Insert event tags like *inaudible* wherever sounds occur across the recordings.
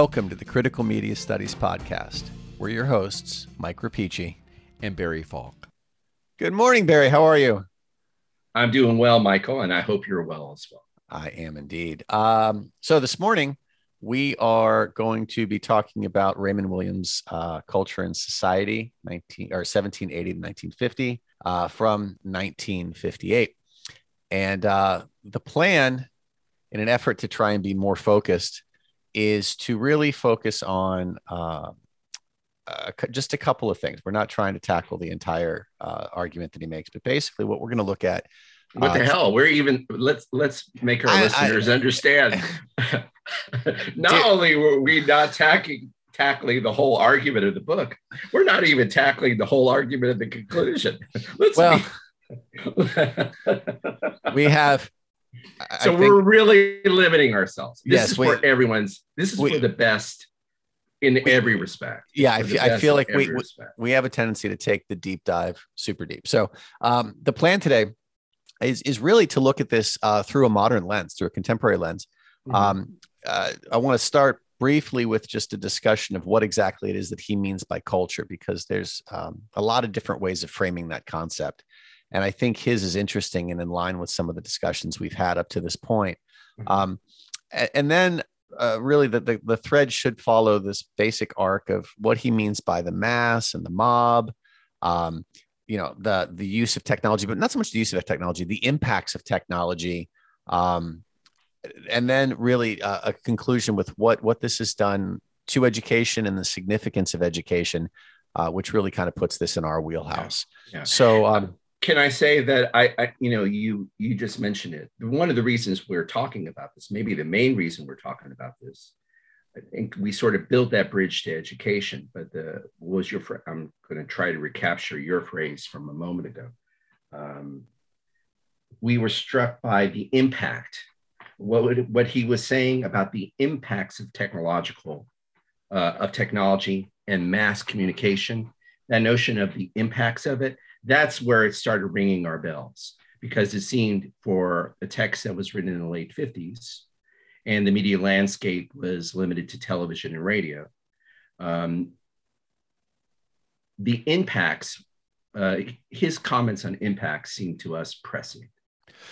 Welcome to the Critical Media Studies Podcast. We're your hosts, Mike Rapici and Barry Falk. Good morning, Barry. How are you? I'm doing well, Michael, and I hope you're well as well. I am indeed. Um, so this morning, we are going to be talking about Raymond Williams' uh, Culture and Society, 19 or 1780 to 1950, uh, from 1958. And uh, the plan, in an effort to try and be more focused, is to really focus on uh, uh, just a couple of things. We're not trying to tackle the entire uh, argument that he makes, but basically, what we're going to look at. What the uh, hell? We're even let's let's make our I, listeners I, understand. *laughs* not only were we not tackling tackling the whole argument of the book, we're not even tackling the whole argument of the conclusion. *laughs* Let's well, we have so we're really limiting ourselves. This yes, is for everyone's. This is we, for the best in we, every respect. Yeah, I feel, I feel like we, we, we have a tendency to take the deep dive super deep. So um, the plan today is is really to look at this uh, through a modern lens, through a contemporary lens. Mm-hmm. Um, uh, I want to start briefly with just a discussion of what exactly it is that he means by culture, because there's um, a lot of different ways of framing that concept. And I think his is interesting and in line with some of the discussions we've had up to this point. Mm-hmm. Um, and then uh, really the, the, the thread should follow this basic arc of what he means by the mass and the mob um, you know the the use of technology but not so much the use of technology the impacts of technology um, and then really uh, a conclusion with what what this has done to education and the significance of education uh, which really kind of puts this in our wheelhouse yeah, yeah. so um, can I say that I, I, you know, you you just mentioned it. One of the reasons we're talking about this, maybe the main reason we're talking about this, I think we sort of built that bridge to education. But the was your I'm going to try to recapture your phrase from a moment ago. Um, we were struck by the impact. What would, what he was saying about the impacts of technological uh, of technology and mass communication. That notion of the impacts of it that's where it started ringing our bells because it seemed for a text that was written in the late 50s and the media landscape was limited to television and radio. Um, the impacts, uh, his comments on impacts seemed to us pressing.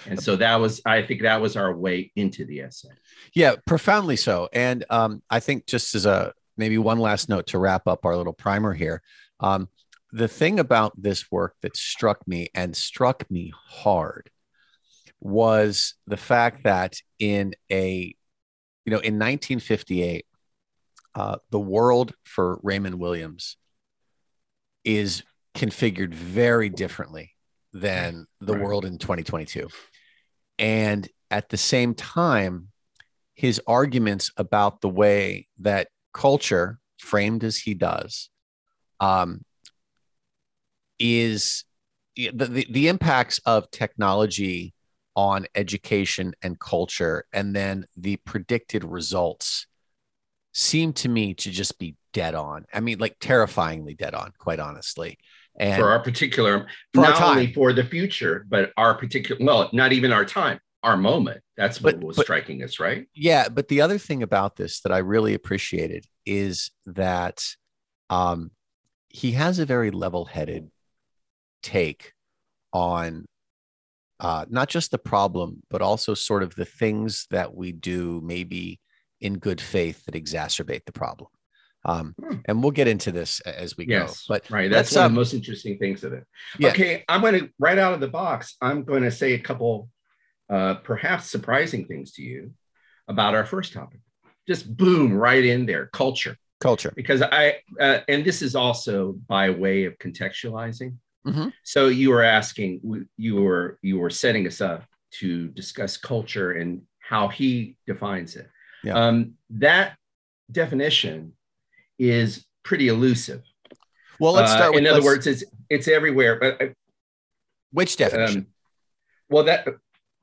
And so that was, I think that was our way into the essay. Yeah, profoundly so. And um, I think just as a maybe one last note to wrap up our little primer here, um, the thing about this work that struck me and struck me hard was the fact that in a you know in 1958 uh, the world for raymond williams is configured very differently than the right. world in 2022 and at the same time his arguments about the way that culture framed as he does um, is the, the, the impacts of technology on education and culture and then the predicted results seem to me to just be dead on. I mean like terrifyingly dead on quite honestly. And for our particular for not our only for the future but our particular well not even our time our moment. That's what but, was but, striking us right? Yeah but the other thing about this that i really appreciated is that um, he has a very level-headed take on uh, not just the problem, but also sort of the things that we do maybe in good faith that exacerbate the problem. Um, hmm. And we'll get into this as we yes, go. But right, that's one um, of the most interesting things of it. Yeah. Okay, I'm going to right out of the box. I'm going to say a couple, uh, perhaps surprising things to you about our first topic. Just boom, right in there, culture. Culture. Because I, uh, and this is also by way of contextualizing. Mm-hmm. So you were asking, you were you were setting us up to discuss culture and how he defines it. Yeah. Um, that definition is pretty elusive. Well, let's start. Uh, in other words, it's it's everywhere. But uh, which definition? Um, well, that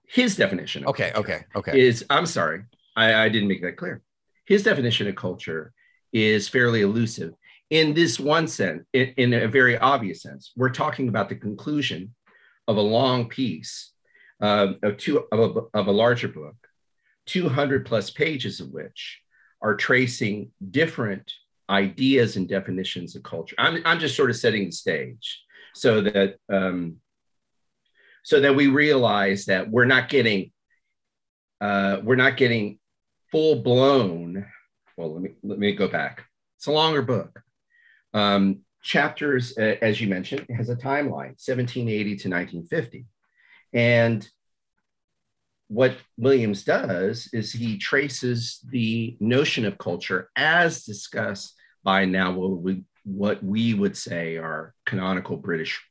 his definition. Okay. Okay. Okay. Is I'm sorry, I, I didn't make that clear. His definition of culture is fairly elusive in this one sense, in, in, a very obvious sense, we're talking about the conclusion of a long piece uh, of, two, of, a, of a larger book, 200 plus pages of which are tracing different ideas and definitions of culture. I'm, I'm just sort of setting the stage so that um, so that we realize that we're not getting uh, we're not getting full blown. Well, let me let me go back. It's a longer book. Um, chapters, uh, as you mentioned, has a timeline, 1780 to 1950, and what Williams does is he traces the notion of culture as discussed by now what we, what we would say are canonical British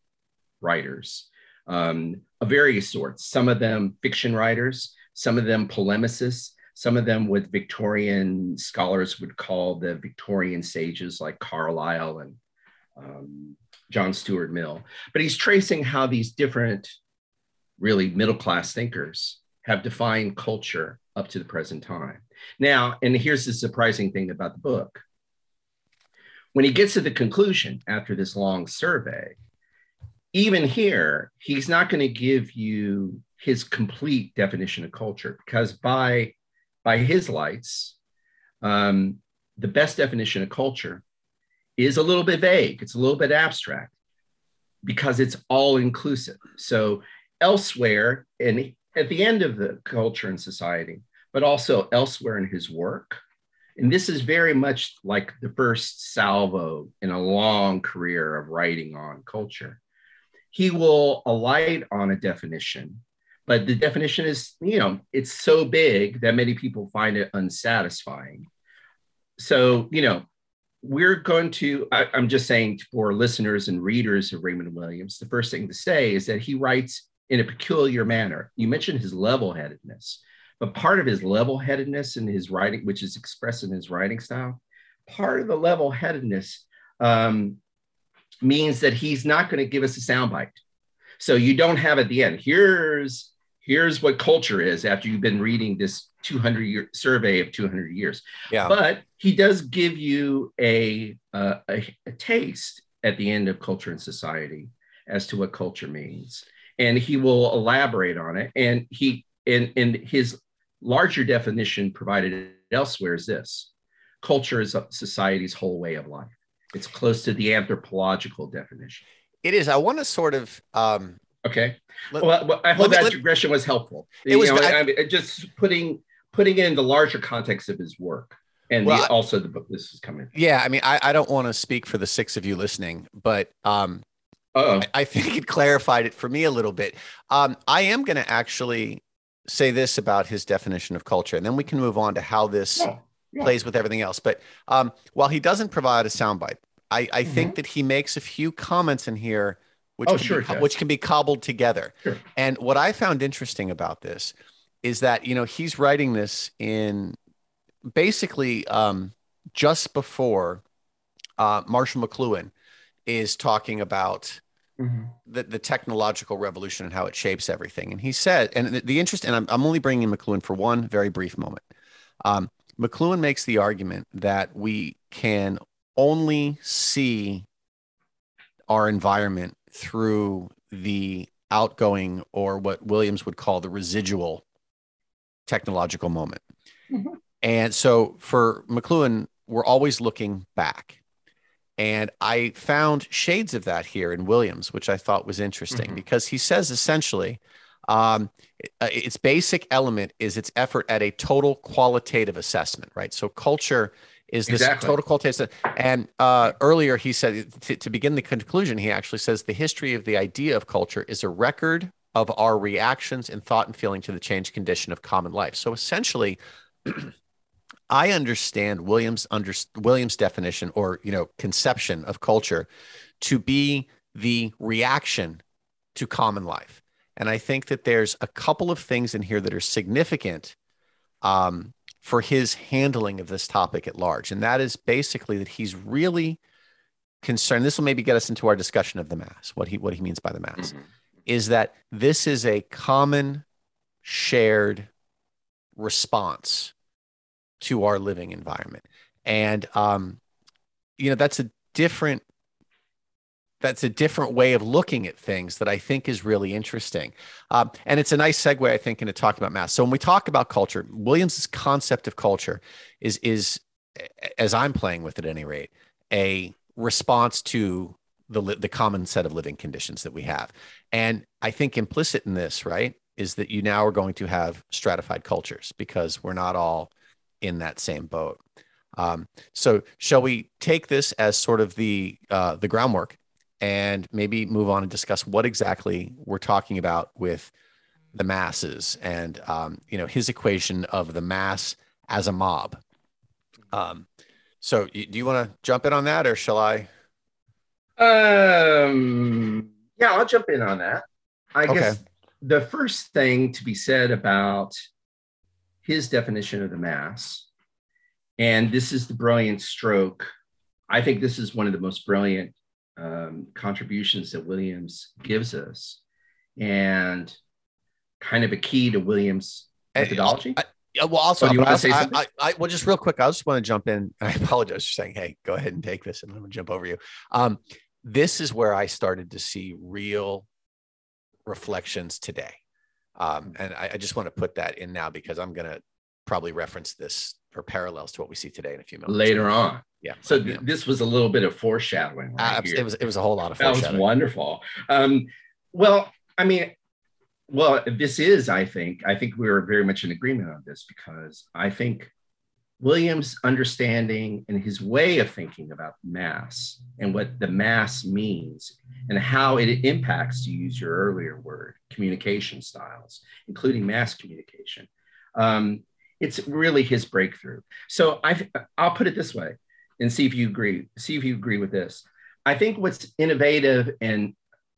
writers um, of various sorts. Some of them fiction writers, some of them polemicists, some of them what Victorian scholars would call the Victorian sages like Carlyle and um, John Stuart Mill. But he's tracing how these different, really middle class thinkers have defined culture up to the present time. Now, and here's the surprising thing about the book. When he gets to the conclusion after this long survey, even here, he's not going to give you his complete definition of culture because by by his lights, um, the best definition of culture is a little bit vague. It's a little bit abstract because it's all inclusive. So elsewhere, and at the end of the culture and society, but also elsewhere in his work. And this is very much like the first salvo in a long career of writing on culture. He will alight on a definition, but the definition is, you know, it's so big that many people find it unsatisfying. So, you know, we're going to, I, am just saying for listeners and readers of Raymond Williams, the first thing to say is that he writes in a peculiar manner. You mentioned his level headedness, but part of his level headedness in his writing, which is expressed in his writing style, part of the level headedness um, means that he's not going to give us a soundbite. So you don't have at the end, here's here's what culture is after you've been reading this 200 year survey of 200 years. Yeah. But he does give you a, a, a taste at the end of culture and society as to what culture means and he will elaborate on it. And he, in, in his larger definition provided elsewhere, is this culture is a society's whole way of life. It's close to the anthropological definition. It is. I want to sort of. Um, okay. Let, well, I hope that digression was helpful. It you was know, I, I, just putting putting it in the larger context of his work and well, the, also the book this is coming. Yeah, I mean, I, I don't want to speak for the six of you listening, but um, I, I, think it clarified it for me a little bit. Um, I am going to actually say this about his definition of culture, and then we can move on to how this yeah, yeah. plays with everything else. But um, while he doesn't provide a soundbite, I, I mm-hmm. think that he makes a few comments in here which, oh, can, sure, be, which can be cobbled together. Sure. And what I found interesting about this is that, you know, he's writing this in basically um, just before uh, Marshall McLuhan is talking about mm-hmm. the, the technological revolution and how it shapes everything. And he said, and the, the interest, and I'm, I'm only bringing in McLuhan for one very brief moment. Um, McLuhan makes the argument that we can only see our environment through the outgoing or what Williams would call the residual technological moment. Mm-hmm. And so for McLuhan, we're always looking back. And I found shades of that here in Williams, which I thought was interesting mm-hmm. because he says essentially um, its basic element is its effort at a total qualitative assessment, right? So culture is this exactly. total qualitative. And uh, earlier he said to, to begin the conclusion, he actually says the history of the idea of culture is a record of our reactions and thought and feeling to the changed condition of common life. So essentially, *clears throat* I understand Williams under Williams definition or you know conception of culture to be the reaction to common life. And I think that there's a couple of things in here that are significant um, for his handling of this topic at large. And that is basically that he's really concerned. This will maybe get us into our discussion of the mass, what he what he means by the mass, mm-hmm. is that this is a common shared response to our living environment. And, um, you know, that's a different that's a different way of looking at things that I think is really interesting. Um, and it's a nice segue, I think, into talking about mass. So when we talk about culture, Williams's concept of culture is is as I'm playing with it at any rate, a response to the the common set of living conditions that we have. And I think implicit in this, right, is that you now are going to have stratified cultures because we're not all in that same boat. Um, so shall we take this as sort of the uh, the groundwork and maybe move on and discuss what exactly we're talking about with the masses and um, you know his equation of the mass as a mob. Um, so do you want to jump in on that, or shall I? Um, yeah, I'll jump in on that. I okay. guess the first thing to be said about his definition of the mass, and this is the brilliant stroke. I think this is one of the most brilliant um, contributions that Williams gives us, and kind of a key to Williams' methodology. I, I, well, also, oh, I, I, I, well, just real quick, I just want to jump in. I *laughs* apologize for saying, "Hey, go ahead and take this," and I'm going to jump over you. Um, this is where I started to see real reflections today, um, and I, I just want to put that in now because I'm going to probably reference this for parallels to what we see today in a few minutes later on. Yeah. So th- this was a little bit of foreshadowing. Right uh, it was it was a whole lot of that was wonderful. Um, well, I mean, well, this is, I think, I think we are very much in agreement on this because I think Williams' understanding and his way of thinking about mass and what the mass means and how it impacts, to use your earlier word, communication styles, including mass communication. Um, it's really his breakthrough. So I, I'll put it this way and see if you agree. See if you agree with this. I think what's innovative and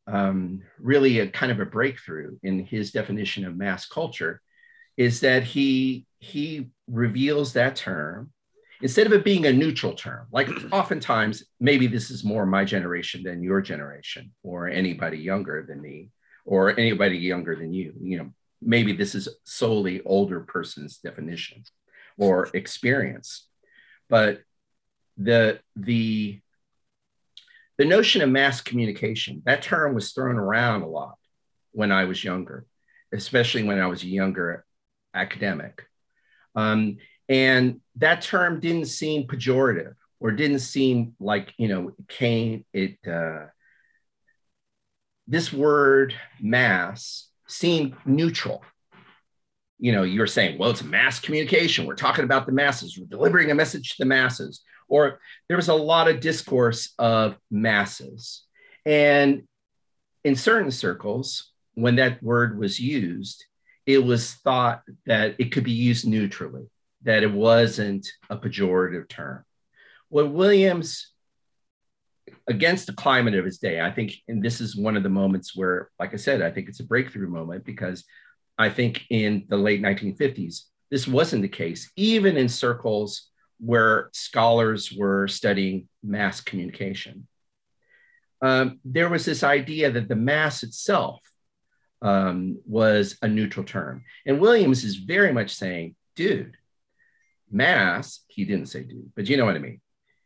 um, really a kind of a breakthrough in his definition of mass culture is that he he reveals that term instead of it being a neutral term. Like oftentimes, maybe this is more my generation than your generation, or anybody younger than me, or anybody younger than you. You know, maybe this is solely older person's definition or experience, but the the the notion of mass communication that term was thrown around a lot when i was younger especially when i was a younger academic. Um, and that term didn't seem pejorative or didn't seem like you know came it uh, this word mass seemed neutral. You know you're saying well it's mass communication. We're talking about the masses. We're delivering a message to the masses or there was a lot of discourse of masses. And in certain circles, when that word was used, it was thought that it could be used neutrally, that it wasn't a pejorative term. What Williams, against the climate of his day, I think, and this is one of the moments where, like I said, I think it's a breakthrough moment because I think in the late 1950s, this wasn't the case, even in circles where scholars were studying mass communication. Um, there was this idea that the mass itself um, was a neutral term. And Williams is very much saying, dude, mass, he didn't say dude, but you know what I mean.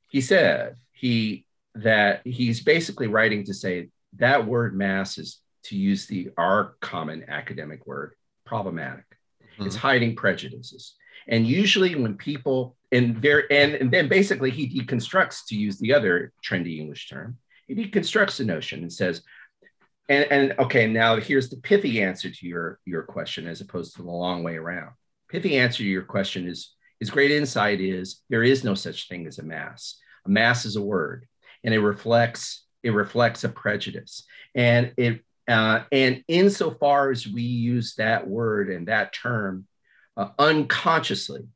He said he that he's basically writing to say that word mass is to use the our common academic word problematic. Mm-hmm. It's hiding prejudices. And usually when people and there and, and then basically he deconstructs to use the other trendy English term, he deconstructs the notion and says, and, and okay, now here's the pithy answer to your, your question as opposed to the long way around. Pithy answer to your question is his great insight is there is no such thing as a mass. A mass is a word, and it reflects it reflects a prejudice, and it uh, and insofar as we use that word and that term uh, unconsciously,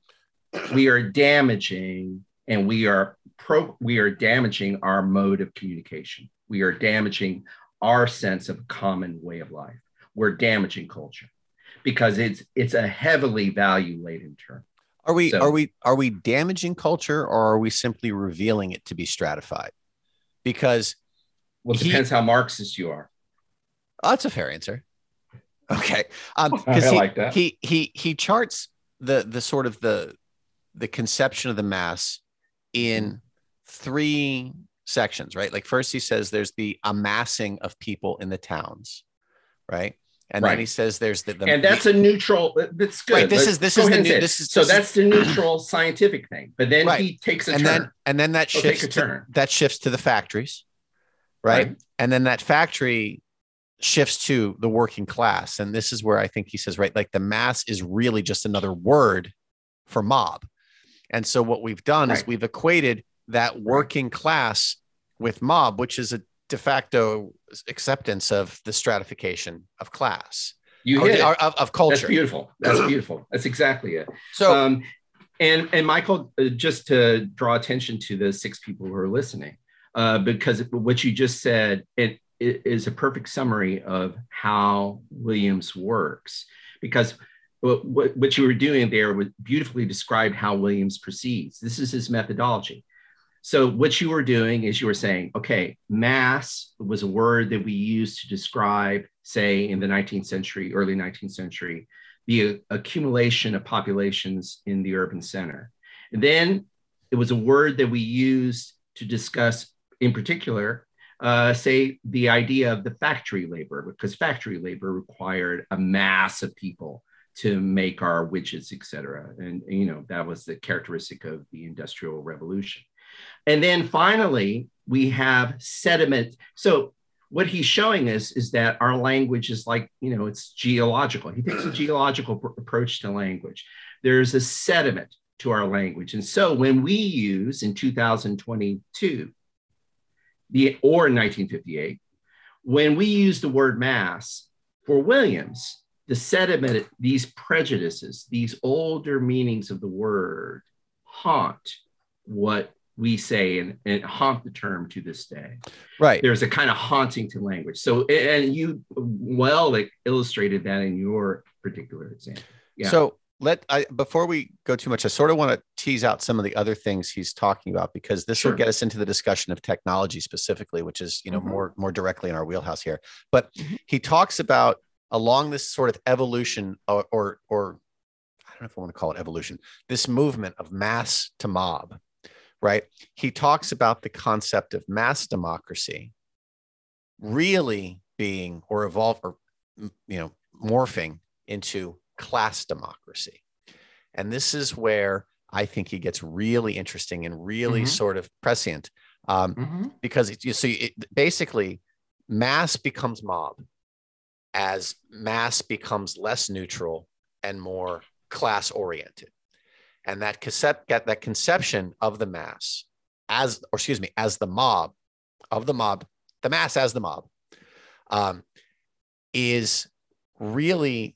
we are damaging and we are pro we are damaging our mode of communication. We are damaging our sense of common way of life. We're damaging culture because it's it's a heavily value laden term. Are we so, are we are we damaging culture or are we simply revealing it to be stratified? Because well, it depends he, how Marxist you are. Oh, that's a fair answer. Okay. Um, because he, like that. he he he charts the the sort of the the conception of the mass in three sections, right? Like first he says there's the amassing of people in the towns, right? And right. then he says there's the, the and that's a neutral. That's good. Right, this Let's is this is the new, this is so this that's is, the neutral scientific thing. But then right. he takes a and turn. Then, and then that shifts to, that shifts to the factories, right? right? And then that factory shifts to the working class. And this is where I think he says, right, like the mass is really just another word for mob. And so what we've done right. is we've equated that working class with mob, which is a de facto acceptance of the stratification of class. You hit or, of, of, culture. That's beautiful. That's *clears throat* beautiful. That's exactly it. So, um, and and Michael, uh, just to draw attention to the six people who are listening, uh, because what you just said it, it is a perfect summary of how Williams works. Because what, what you were doing there was beautifully described how Williams proceeds. This is his methodology. So what you were doing is you were saying, okay, mass was a word that we used to describe, say, in the 19th century, early 19th century, the accumulation of populations in the urban center. And then it was a word that we used to discuss, in particular, uh, say the idea of the factory labor, because factory labor required a mass of people to make our widgets, et cetera. And, you know, that was the characteristic of the Industrial Revolution. And then finally, we have sediment. So what he's showing us is that our language is like, you know, it's geological. He takes a *clears throat* geological pr- approach to language. There's a sediment to our language. And so when we use in 2022, the, or 1958, when we use the word mass for Williams, the sediment, these prejudices, these older meanings of the word haunt what we say and, and haunt the term to this day. Right. There's a kind of haunting to language. So, and you well like, illustrated that in your particular example. Yeah. So let I before we go too much, I sort of want to tease out some of the other things he's talking about because this sure. will get us into the discussion of technology specifically, which is you know mm-hmm. more more directly in our wheelhouse here. But mm-hmm. he talks about along this sort of evolution or, or or I don't know if I want to call it evolution, this movement of mass to mob right? He talks about the concept of mass democracy really being or evolve or you know morphing into class democracy. And this is where I think he gets really interesting and really mm-hmm. sort of prescient um, mm-hmm. because it, you see, it, basically, mass becomes mob as mass becomes less neutral and more class oriented and that concept that conception of the mass as or excuse me as the mob of the mob the mass as the mob um, is really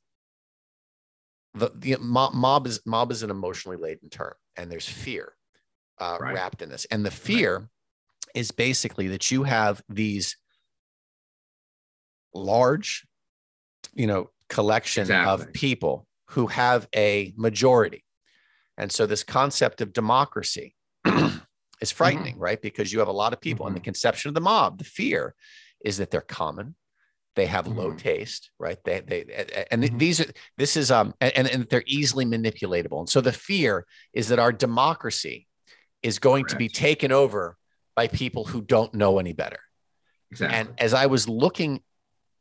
the, the mob, mob is mob is an emotionally laden term and there's fear uh, right. wrapped in this and the fear right. is basically that you have these large you know collection exactly. of people who have a majority and so this concept of democracy *clears throat* is frightening, mm-hmm. right? Because you have a lot of people, mm-hmm. and the mm-hmm. conception of the mob, the fear is that they're common, they have mm-hmm. low taste, right? They they and mm-hmm. these are this is um and, and they're easily manipulatable. And so the fear is that our democracy is going Correct. to be taken over by people who don't know any better. Exactly. And as I was looking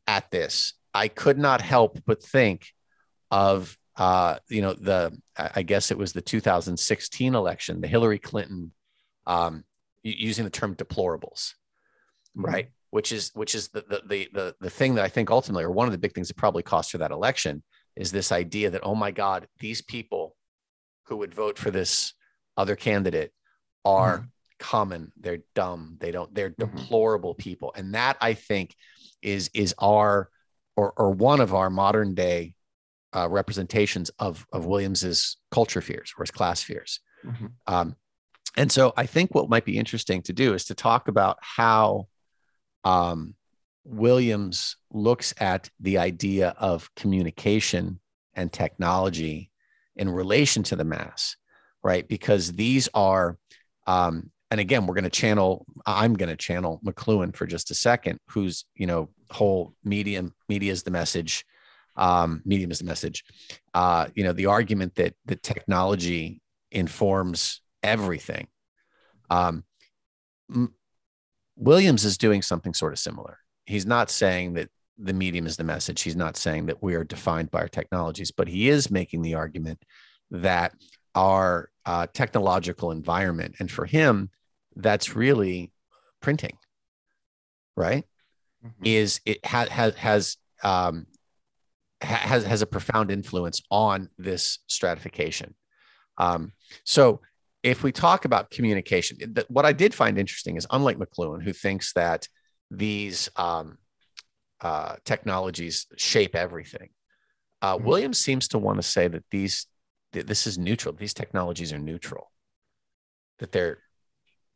at this, I could not help but think of uh, you know, the I guess it was the 2016 election, the Hillary Clinton, um, using the term deplorables, mm-hmm. right? Which is which is the, the the the the thing that I think ultimately, or one of the big things that probably cost her that election, is this idea that oh my God, these people who would vote for this other candidate are mm-hmm. common, they're dumb, they don't, they're mm-hmm. deplorable people, and that I think is is our or or one of our modern day uh, representations of of Williams's culture fears or his class fears. Mm-hmm. Um, and so I think what might be interesting to do is to talk about how um, Williams looks at the idea of communication and technology in relation to the mass, right? Because these are, um, and again, we're going to channel. I'm going to channel McLuhan for just a second, whose you know whole medium media is the message um, medium is the message. Uh, you know, the argument that that technology informs everything. Um, Williams is doing something sort of similar. He's not saying that the medium is the message. He's not saying that we are defined by our technologies, but he is making the argument that our uh, technological environment, and for him, that's really printing, right? Mm-hmm. Is it ha- has has um, has has a profound influence on this stratification. Um, so if we talk about communication, what I did find interesting is unlike McLuhan, who thinks that these um, uh, technologies shape everything, uh, mm-hmm. Williams seems to want to say that these th- this is neutral. These technologies are neutral. That they're.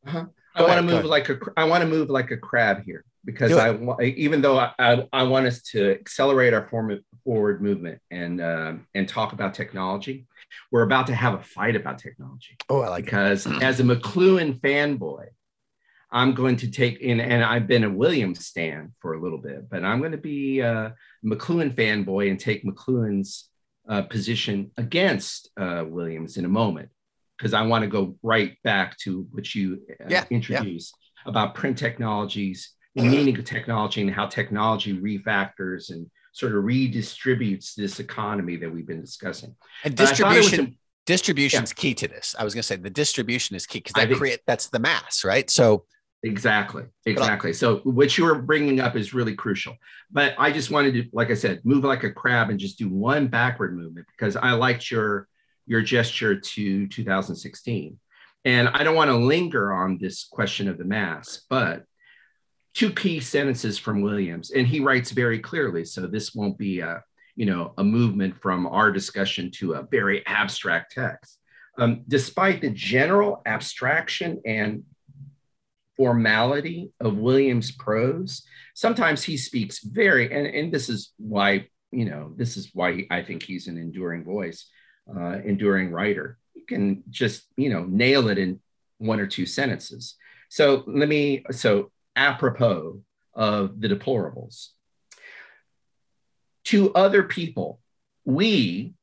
Uh-huh. I want to move like a. I want to move like a crab here because I even though I, I, I, want us to accelerate our form, forward movement and uh, and talk about technology, we're about to have a fight about technology. Oh, I like because it. as a McLuhan fanboy, I'm going to take in, and I've been a Williams stan for a little bit, but I'm going to be a McLuhan fanboy and take McLuhan's uh, position against uh, Williams in a moment because I want to go right back to what you uh, yeah, introduced yeah. about print technologies, the meaning of technology, and how technology refactors and sort of redistributes this economy that we've been discussing. And distribution distribution is yeah. key to this. I was going to say the distribution is key because that create that's the mass, right? So exactly, exactly. So what you were bringing up is really crucial. But I just wanted to, like I said, move like a crab and just do one backward movement because I liked your your gesture to 2016. And I don't want to linger on this question of the mass, but two key sentences from Williams, and he writes very clearly. So this won't be a you know a movement from our discussion to a very abstract text. Um, despite the general abstraction and formality of Williams' prose, sometimes he speaks very, and, and this is why you know this is why I think he's an enduring voice, uh, enduring writer. You can just you know nail it in one or two sentences. So let me so apropos of the deplorables. To other people, we,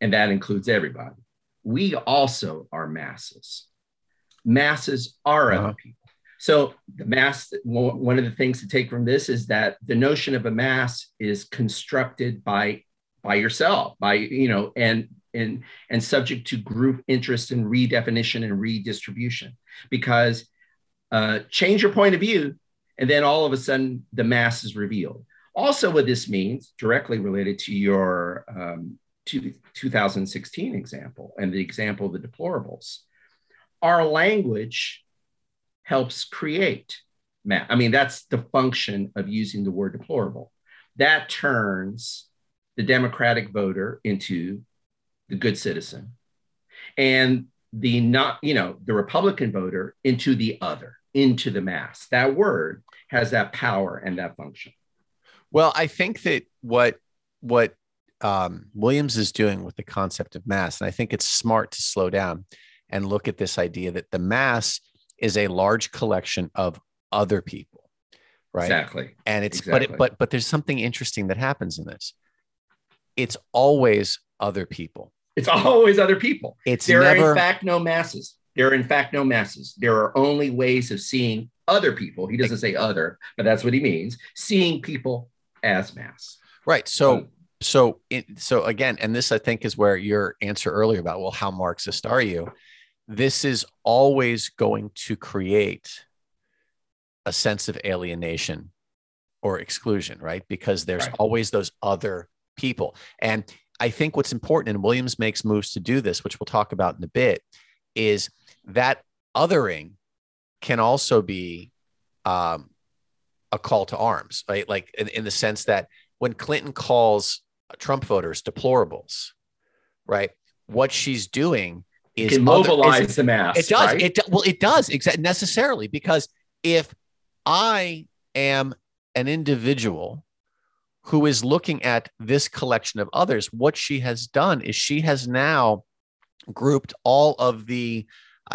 and that includes everybody, we also are masses. Masses are uh-huh. other people. So the mass, one of the things to take from this is that the notion of a mass is constructed by by yourself, by you know, and and and subject to group interest and redefinition and redistribution. Because uh, change your point of view, and then all of a sudden the mass is revealed. Also, what this means, directly related to your um, to 2016 example and the example of the deplorables, our language helps create mass. I mean, that's the function of using the word deplorable. That turns the Democratic voter into the good citizen, and the not, you know, the Republican voter into the other into the mass. That word has that power and that function. Well, I think that what what um, Williams is doing with the concept of mass, and I think it's smart to slow down and look at this idea that the mass is a large collection of other people, right? Exactly. And it's exactly. but it, but but there's something interesting that happens in this. It's always other people. It's always other people. It's there never, are in fact no masses. There are, in fact, no masses. There are only ways of seeing other people. He doesn't say other, but that's what he means seeing people as mass. Right. So, hmm. so, it, so again, and this I think is where your answer earlier about, well, how Marxist are you? This is always going to create a sense of alienation or exclusion, right? Because there's right. always those other people. And I think what's important, and Williams makes moves to do this, which we'll talk about in a bit, is that othering can also be um, a call to arms, right? Like in, in the sense that when Clinton calls Trump voters deplorables, right? What she's doing is mobilize is, the mass. It does. Right? It well, it does exactly necessarily because if I am an individual who is looking at this collection of others, what she has done is she has now grouped all of the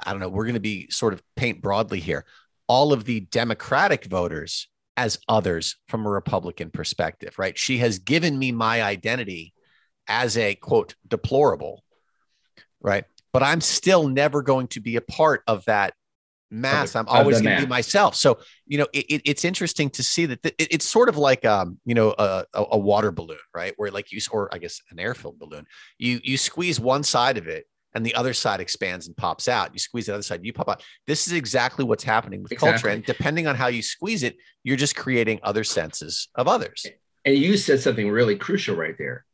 I don't know, we're going to be sort of paint broadly here, all of the Democratic voters as others from a Republican perspective, right? She has given me my identity as a quote deplorable, right? But I'm still never going to be a part of that mass. I'm always going to be myself. So you know it, it's interesting to see that it's sort of like um you know a, a water balloon right? Where like you or i guess an air filled balloon. You you squeeze one side of it and the other side expands and pops out you squeeze the other side you pop out this is exactly what's happening with exactly. culture and depending on how you squeeze it you're just creating other senses of others and you said something really crucial right there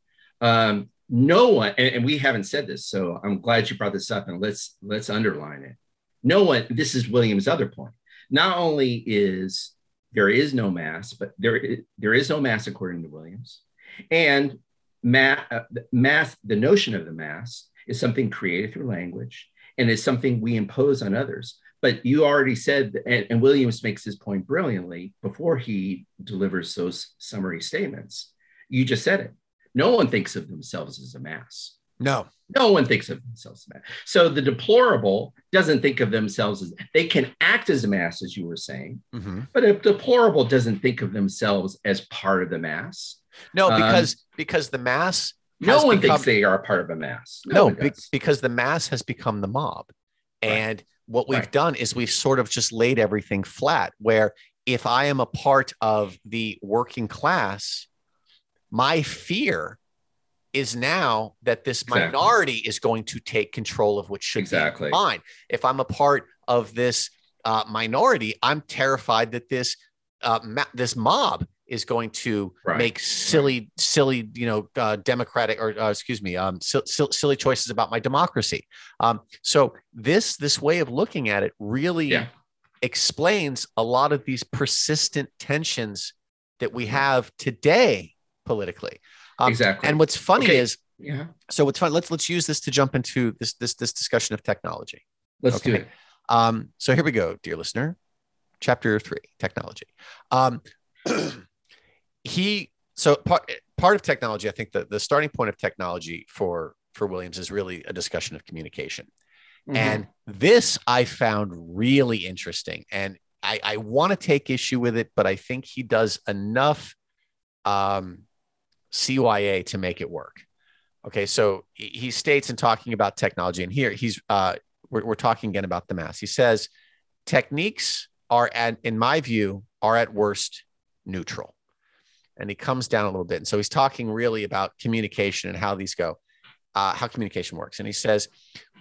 um no one and, and we haven't said this so i'm glad you brought this up and let's let's underline it no one, this is Williams' other point. Not only is there is no mass, but there, there is no mass according to Williams. And mass, uh, mass, the notion of the mass is something created through language and is something we impose on others. But you already said, and, and Williams makes this point brilliantly before he delivers those summary statements. You just said it. No one thinks of themselves as a mass. No. No one thinks of themselves as a mass. So the deplorable doesn't think of themselves as they can act as a mass, as you were saying, mm-hmm. but a deplorable doesn't think of themselves as part of the mass. No, because um, because the mass no one become, thinks they are a part of a mass. No, no be, because the mass has become the mob. Right. And what we've right. done is we've sort of just laid everything flat where if I am a part of the working class, my fear is now that this exactly. minority is going to take control of what should exactly. be mine. If I'm a part of this uh, minority, I'm terrified that this uh, ma- this mob is going to right. make silly, right. silly, you know, uh, democratic or uh, excuse me, um, si- si- silly choices about my democracy. Um, so this this way of looking at it really yeah. explains a lot of these persistent tensions that we have today politically. Um, exactly. And what's funny okay. is, yeah. So what's fun? Let's let's use this to jump into this this this discussion of technology. Let's okay. do it. Um, so here we go, dear listener. Chapter three, technology. Um, *clears throat* he so part part of technology. I think the the starting point of technology for for Williams is really a discussion of communication. Mm-hmm. And this I found really interesting. And I, I want to take issue with it, but I think he does enough um, CYA to make it work. Okay, so he states in talking about technology, and here he's uh, we're, we're talking again about the mass. He says techniques are at, in my view, are at worst neutral, and he comes down a little bit. And so he's talking really about communication and how these go, uh, how communication works. And he says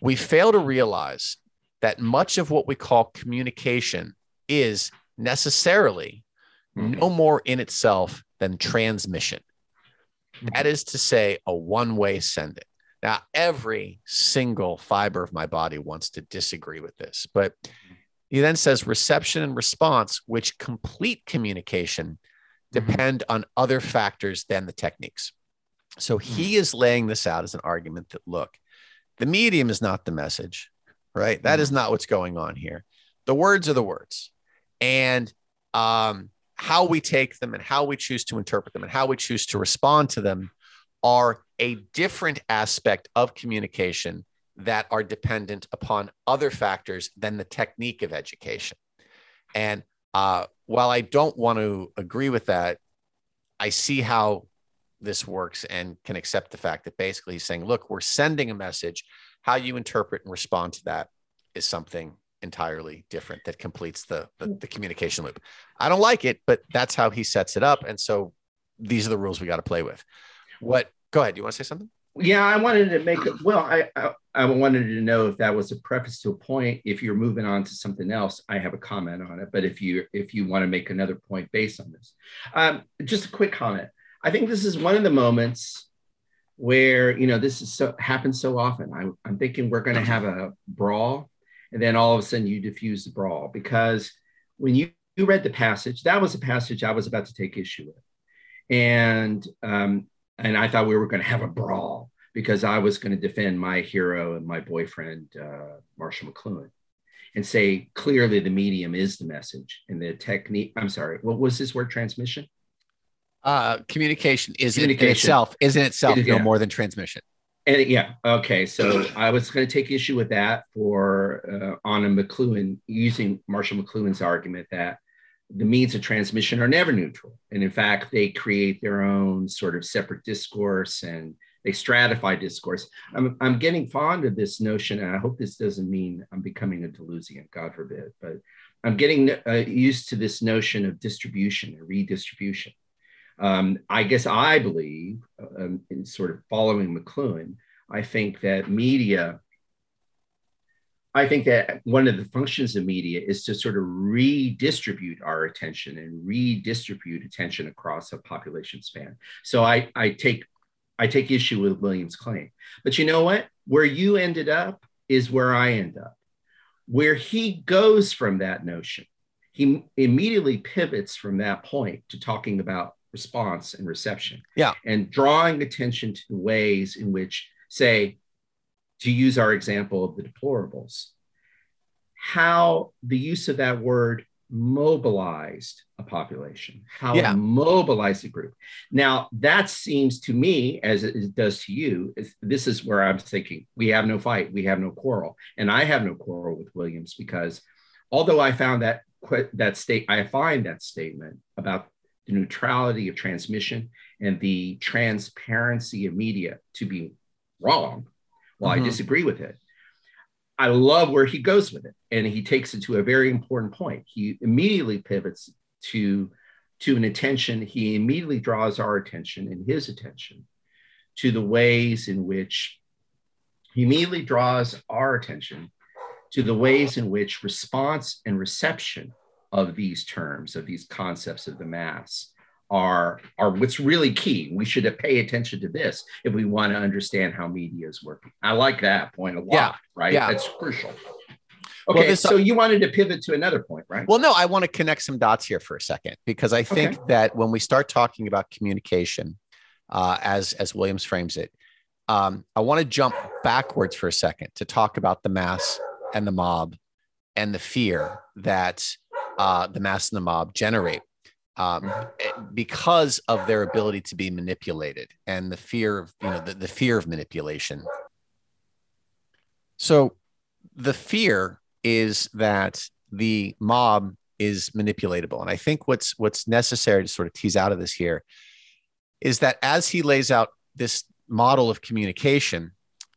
we fail to realize that much of what we call communication is necessarily mm-hmm. no more in itself than transmission. That is to say, a one way sending. Now, every single fiber of my body wants to disagree with this, but he then says reception and response, which complete communication, mm-hmm. depend on other factors than the techniques. So he mm. is laying this out as an argument that look, the medium is not the message, right? That is mm-hmm. not what's going on here. The words are the words. And um, how we take them and how we choose to interpret them and how we choose to respond to them are a different aspect of communication that are dependent upon other factors than the technique of education. And uh, while I don't want to agree with that, I see how this works and can accept the fact that basically he's saying, look, we're sending a message. How you interpret and respond to that is something entirely different that completes the, the, the communication loop. I don't like it, but that's how he sets it up, and so these are the rules we got to play with. What? Go ahead. Do you want to say something? Yeah, I wanted to make it. Well, I, I, I wanted to know if that was a preface to a point. If you're moving on to something else, I have a comment on it. But if you if you want to make another point based on this, um, just a quick comment. I think this is one of the moments where you know this is so happens so often. I, I'm thinking we're going to have a brawl and then all of a sudden you diffuse the brawl because when you, you read the passage that was a passage i was about to take issue with and um, and i thought we were going to have a brawl because i was going to defend my hero and my boyfriend uh, marshall mcluhan and say clearly the medium is the message and the technique i'm sorry what was this word transmission uh, communication is communication. in itself is in itself it, no yeah. more than transmission and yeah, okay. So I was going to take issue with that for uh, Anna McLuhan using Marshall McLuhan's argument that the means of transmission are never neutral, and in fact, they create their own sort of separate discourse and they stratify discourse. I'm, I'm getting fond of this notion, and I hope this doesn't mean I'm becoming a Deleuzian, God forbid, but I'm getting uh, used to this notion of distribution and redistribution. Um, I guess I believe, um, in sort of following McLuhan, I think that media, I think that one of the functions of media is to sort of redistribute our attention and redistribute attention across a population span. So I, I take I take issue with Williams' claim. But you know what? Where you ended up is where I end up. Where he goes from that notion, he immediately pivots from that point to talking about response and reception. Yeah. And drawing attention to the ways in which, say, to use our example of the deplorables, how the use of that word mobilized a population, how yeah. it mobilized a group. Now, that seems to me, as it does to you, this is where I'm thinking we have no fight, we have no quarrel. And I have no quarrel with Williams because although I found that that state, I find that statement about the neutrality of transmission and the transparency of media to be wrong, while mm-hmm. I disagree with it. I love where he goes with it, and he takes it to a very important point. He immediately pivots to to an attention. He immediately draws our attention and his attention to the ways in which he immediately draws our attention to the ways in which response and reception of these terms, of these concepts of the mass, are, are what's really key. We should pay attention to this if we want to understand how media is working. I like that point a lot, yeah. right? Yeah. That's crucial. Okay, well, this, so you wanted to pivot to another point, right? Well, no, I want to connect some dots here for a second because I think okay. that when we start talking about communication, uh, as as Williams frames it, um, I want to jump backwards for a second to talk about the mass and the mob and the fear that uh, the mass and the mob generate um, mm-hmm. eh, because of their ability to be manipulated and the fear of you know the, the fear of manipulation. So the fear is that the mob is manipulatable. And i think what's what's necessary to sort of tease out of this here is that as he lays out this model of communication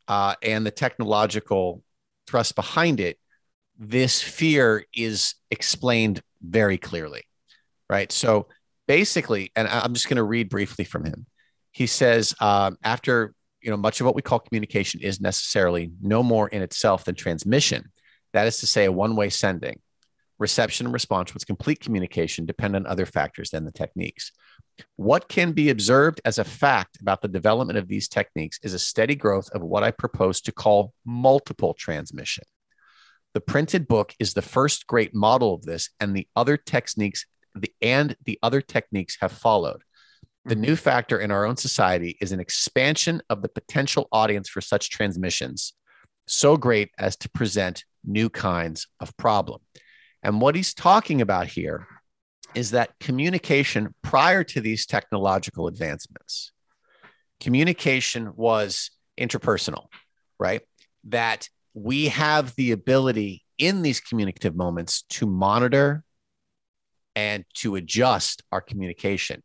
uh, and the technological thrust behind it this fear is explained very clearly right? So basically, and I'm just going to read briefly from him. He says, um, after you know, much of what we call communication is necessarily no more in itself than transmission. That is to say, a one-way sending. Reception and response with complete communication depend on other factors than the techniques. What can be observed as a fact about the development of these techniques is a steady growth of what I propose to call multiple transmission. The printed book is the first great model of this, and the other techniques the, and the other techniques have followed. The mm-hmm. new factor in our own society is an expansion of the potential audience for such transmissions, so great as to present new kinds of problem. And what he's talking about here is that communication prior to these technological advancements, communication was interpersonal, right? That we have the ability in these communicative moments to monitor and to adjust our communication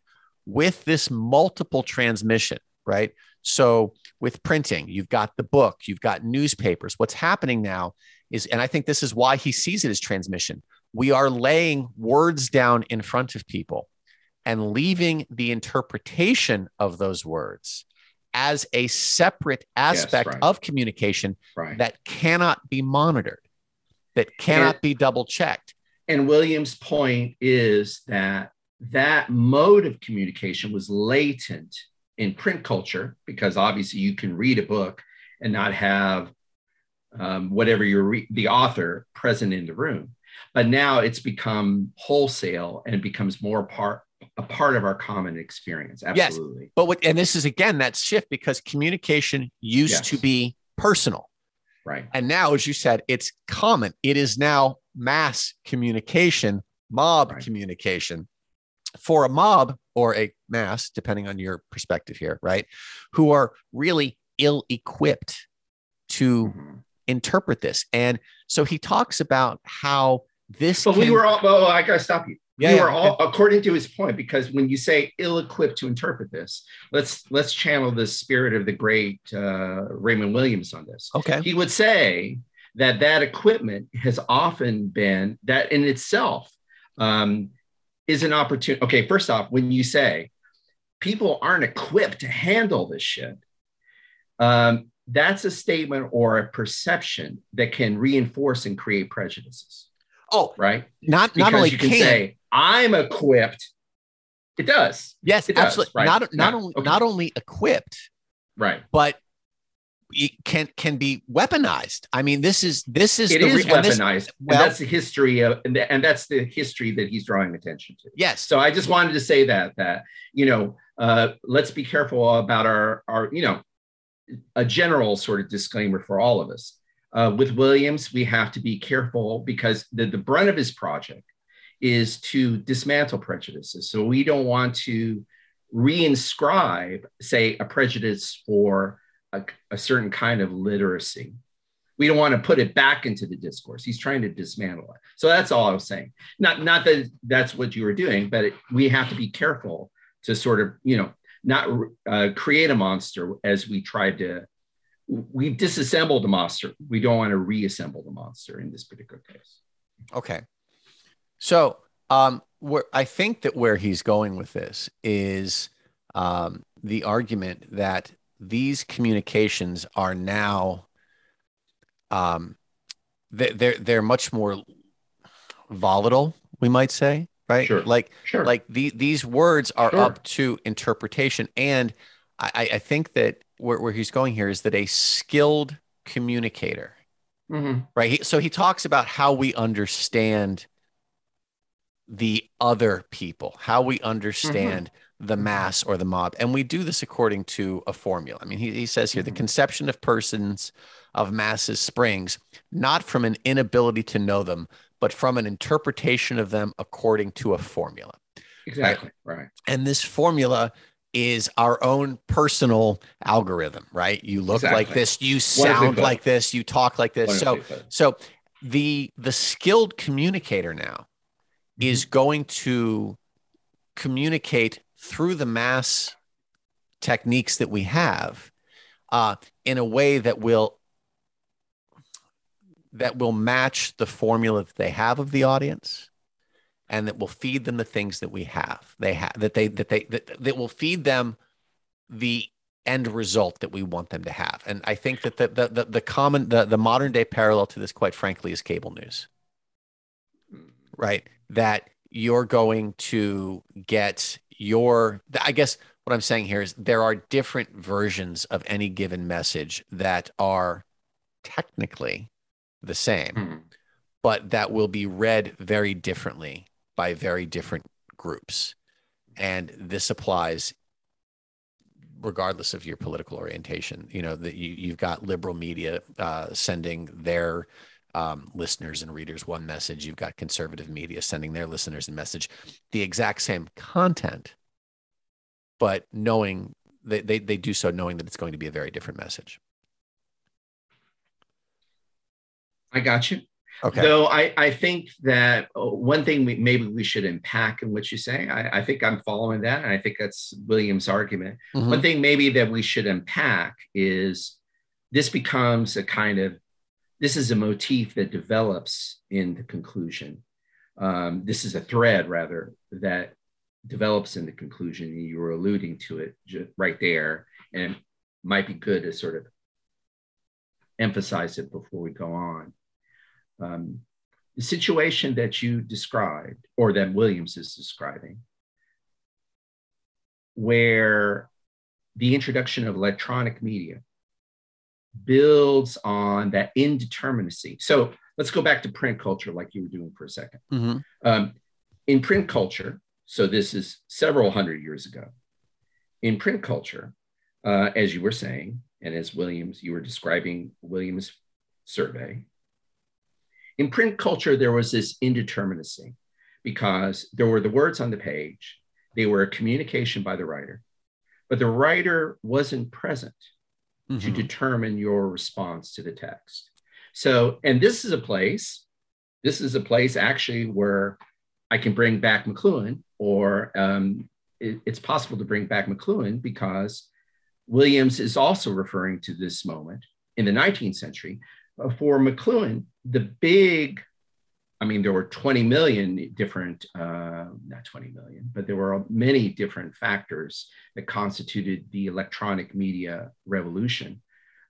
with this multiple transmission, right? So with printing, you've got the book, you've got newspapers. What's happening now is, and I think this is why he sees it as transmission. We are laying words down in front of people and leaving the interpretation of those words as a separate aspect yes, right. of communication right. that cannot be monitored, that cannot and, be double checked. And Williams' point is that that mode of communication was latent in print culture because obviously you can read a book and not have um, whatever you're re- the author present in the room. But now it's become wholesale and it becomes more part a part of our common experience. Absolutely. Yes, but what and this is again that shift because communication used yes. to be personal. Right. And now, as you said, it's common. It is now mass communication, mob right. communication. For a mob or a mass, depending on your perspective here, right? Who are really ill equipped to mm-hmm. interpret this. And so he talks about how this. But can... we were all, well, I got to stop you. Yeah, you are all according to his point, because when you say ill-equipped to interpret this, let's let's channel the spirit of the great uh, Raymond Williams on this. Okay. He would say that that equipment has often been that in itself um, is an opportunity. Okay, first off, when you say people aren't equipped to handle this shit, um, that's a statement or a perception that can reinforce and create prejudices. Oh, right. Not because not only you can, can, say I'm equipped. It does. Yes, it absolutely. Does, right? Not not only okay. not only equipped, right, but can can be weaponized. I mean, this is this is it is weaponized. This, well, and that's the history of, and, the, and that's the history that he's drawing attention to. Yes. So I just wanted to say that that you know, uh, let's be careful about our our you know, a general sort of disclaimer for all of us. Uh, with Williams, we have to be careful because the, the brunt of his project is to dismantle prejudices. So we don't want to reinscribe, say, a prejudice for a, a certain kind of literacy. We don't want to put it back into the discourse. He's trying to dismantle it. So that's all I was saying. Not, not that that's what you were doing, but it, we have to be careful to sort of, you know, not uh, create a monster as we tried to. We've disassembled the monster. We don't want to reassemble the monster in this particular case. Okay. So, um, where I think that where he's going with this is um, the argument that these communications are now um, they, they're they're much more volatile, we might say, right? Sure. Like sure. like the, these words are sure. up to interpretation, and I, I think that where, where he's going here is that a skilled communicator, mm-hmm. right? He, so he talks about how we understand the other people, how we understand mm-hmm. The mass or the mob. And we do this according to a formula. I mean, he, he says here mm-hmm. the conception of persons of masses springs not from an inability to know them, but from an interpretation of them according to a formula. Exactly. Right. right. And this formula is our own personal algorithm, right? You look exactly. like this, you sound like this, you talk like this. So so the the skilled communicator now is going to communicate through the mass techniques that we have uh, in a way that will that will match the formula that they have of the audience and that will feed them the things that we have. They have that they that they that, that will feed them the end result that we want them to have. And i think that the the the, the common the, the modern day parallel to this quite frankly is cable news. Right? That you're going to get your i guess what i'm saying here is there are different versions of any given message that are technically the same mm-hmm. but that will be read very differently by very different groups and this applies regardless of your political orientation you know that you, you've got liberal media uh, sending their um, listeners and readers one message. You've got conservative media sending their listeners a message, the exact same content, but knowing they, they, they do so knowing that it's going to be a very different message. I got you. Okay. Though I, I think that uh, one thing we, maybe we should unpack in what you say, I, I think I'm following that. And I think that's Williams' argument. Mm-hmm. One thing maybe that we should unpack is this becomes a kind of this is a motif that develops in the conclusion. Um, this is a thread, rather, that develops in the conclusion. You were alluding to it right there, and it might be good to sort of emphasize it before we go on. Um, the situation that you described, or that Williams is describing, where the introduction of electronic media builds on that indeterminacy. So let's go back to print culture, like you were doing for a 2nd mm-hmm. um, in print culture, so this is several hundred years ago. In print culture, uh, as you were saying, and as Williams, you were describing Williams' survey, in print culture, there was this indeterminacy because there were the words on the page, they were a communication by the writer, but the writer wasn't present mm-hmm. to determine your response to the text. So, and this is a place, this is a place actually where I can bring back McLuhan, or um, it, it's possible to bring back McLuhan because Williams is also referring to this moment in the 19th century. For McLuhan, the big, I mean, there were 20 million different, uh, not 20 million, but there were many different factors that constituted the electronic media revolution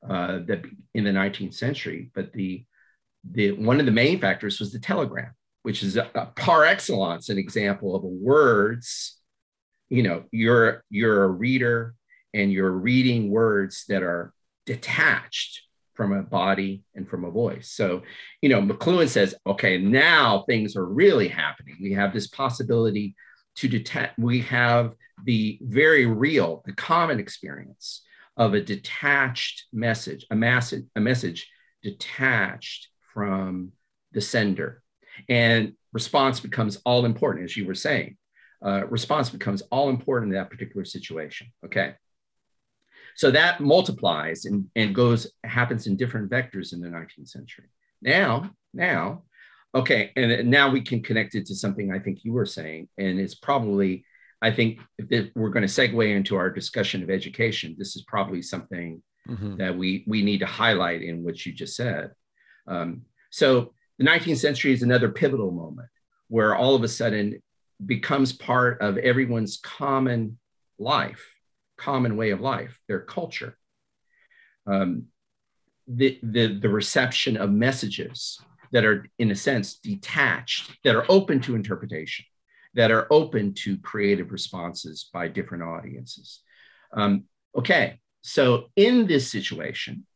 uh, that in the 19th century. But the, the one of the main factors was the telegram, which is a, a par excellence an example of a words. You know, you're you're a reader and you're reading words that are detached from a body and from a voice. So, you know, McLuhan says, okay, now things are really happening. We have this possibility to detect, we have the very real, the common experience of a detached message, a message, a message detached from the sender. And response becomes all important, as you were saying. Uh, response becomes all important in that particular situation. Okay. So that multiplies and, and goes, happens in different vectors in the 19th century. Now, now, okay, and now we can connect it to something I think you were saying, and it's probably, I think if we're going to segue into our discussion of education, this is probably something mm-hmm. that we we need to highlight in what you just said. Um, so the 19th century is another pivotal moment where all of a sudden becomes part of everyone's common life common way of life, their culture. Um, the, the, the reception of messages that are, in a sense, detached, that are open to interpretation, that are open to creative responses by different audiences. Um, okay, so in this situation,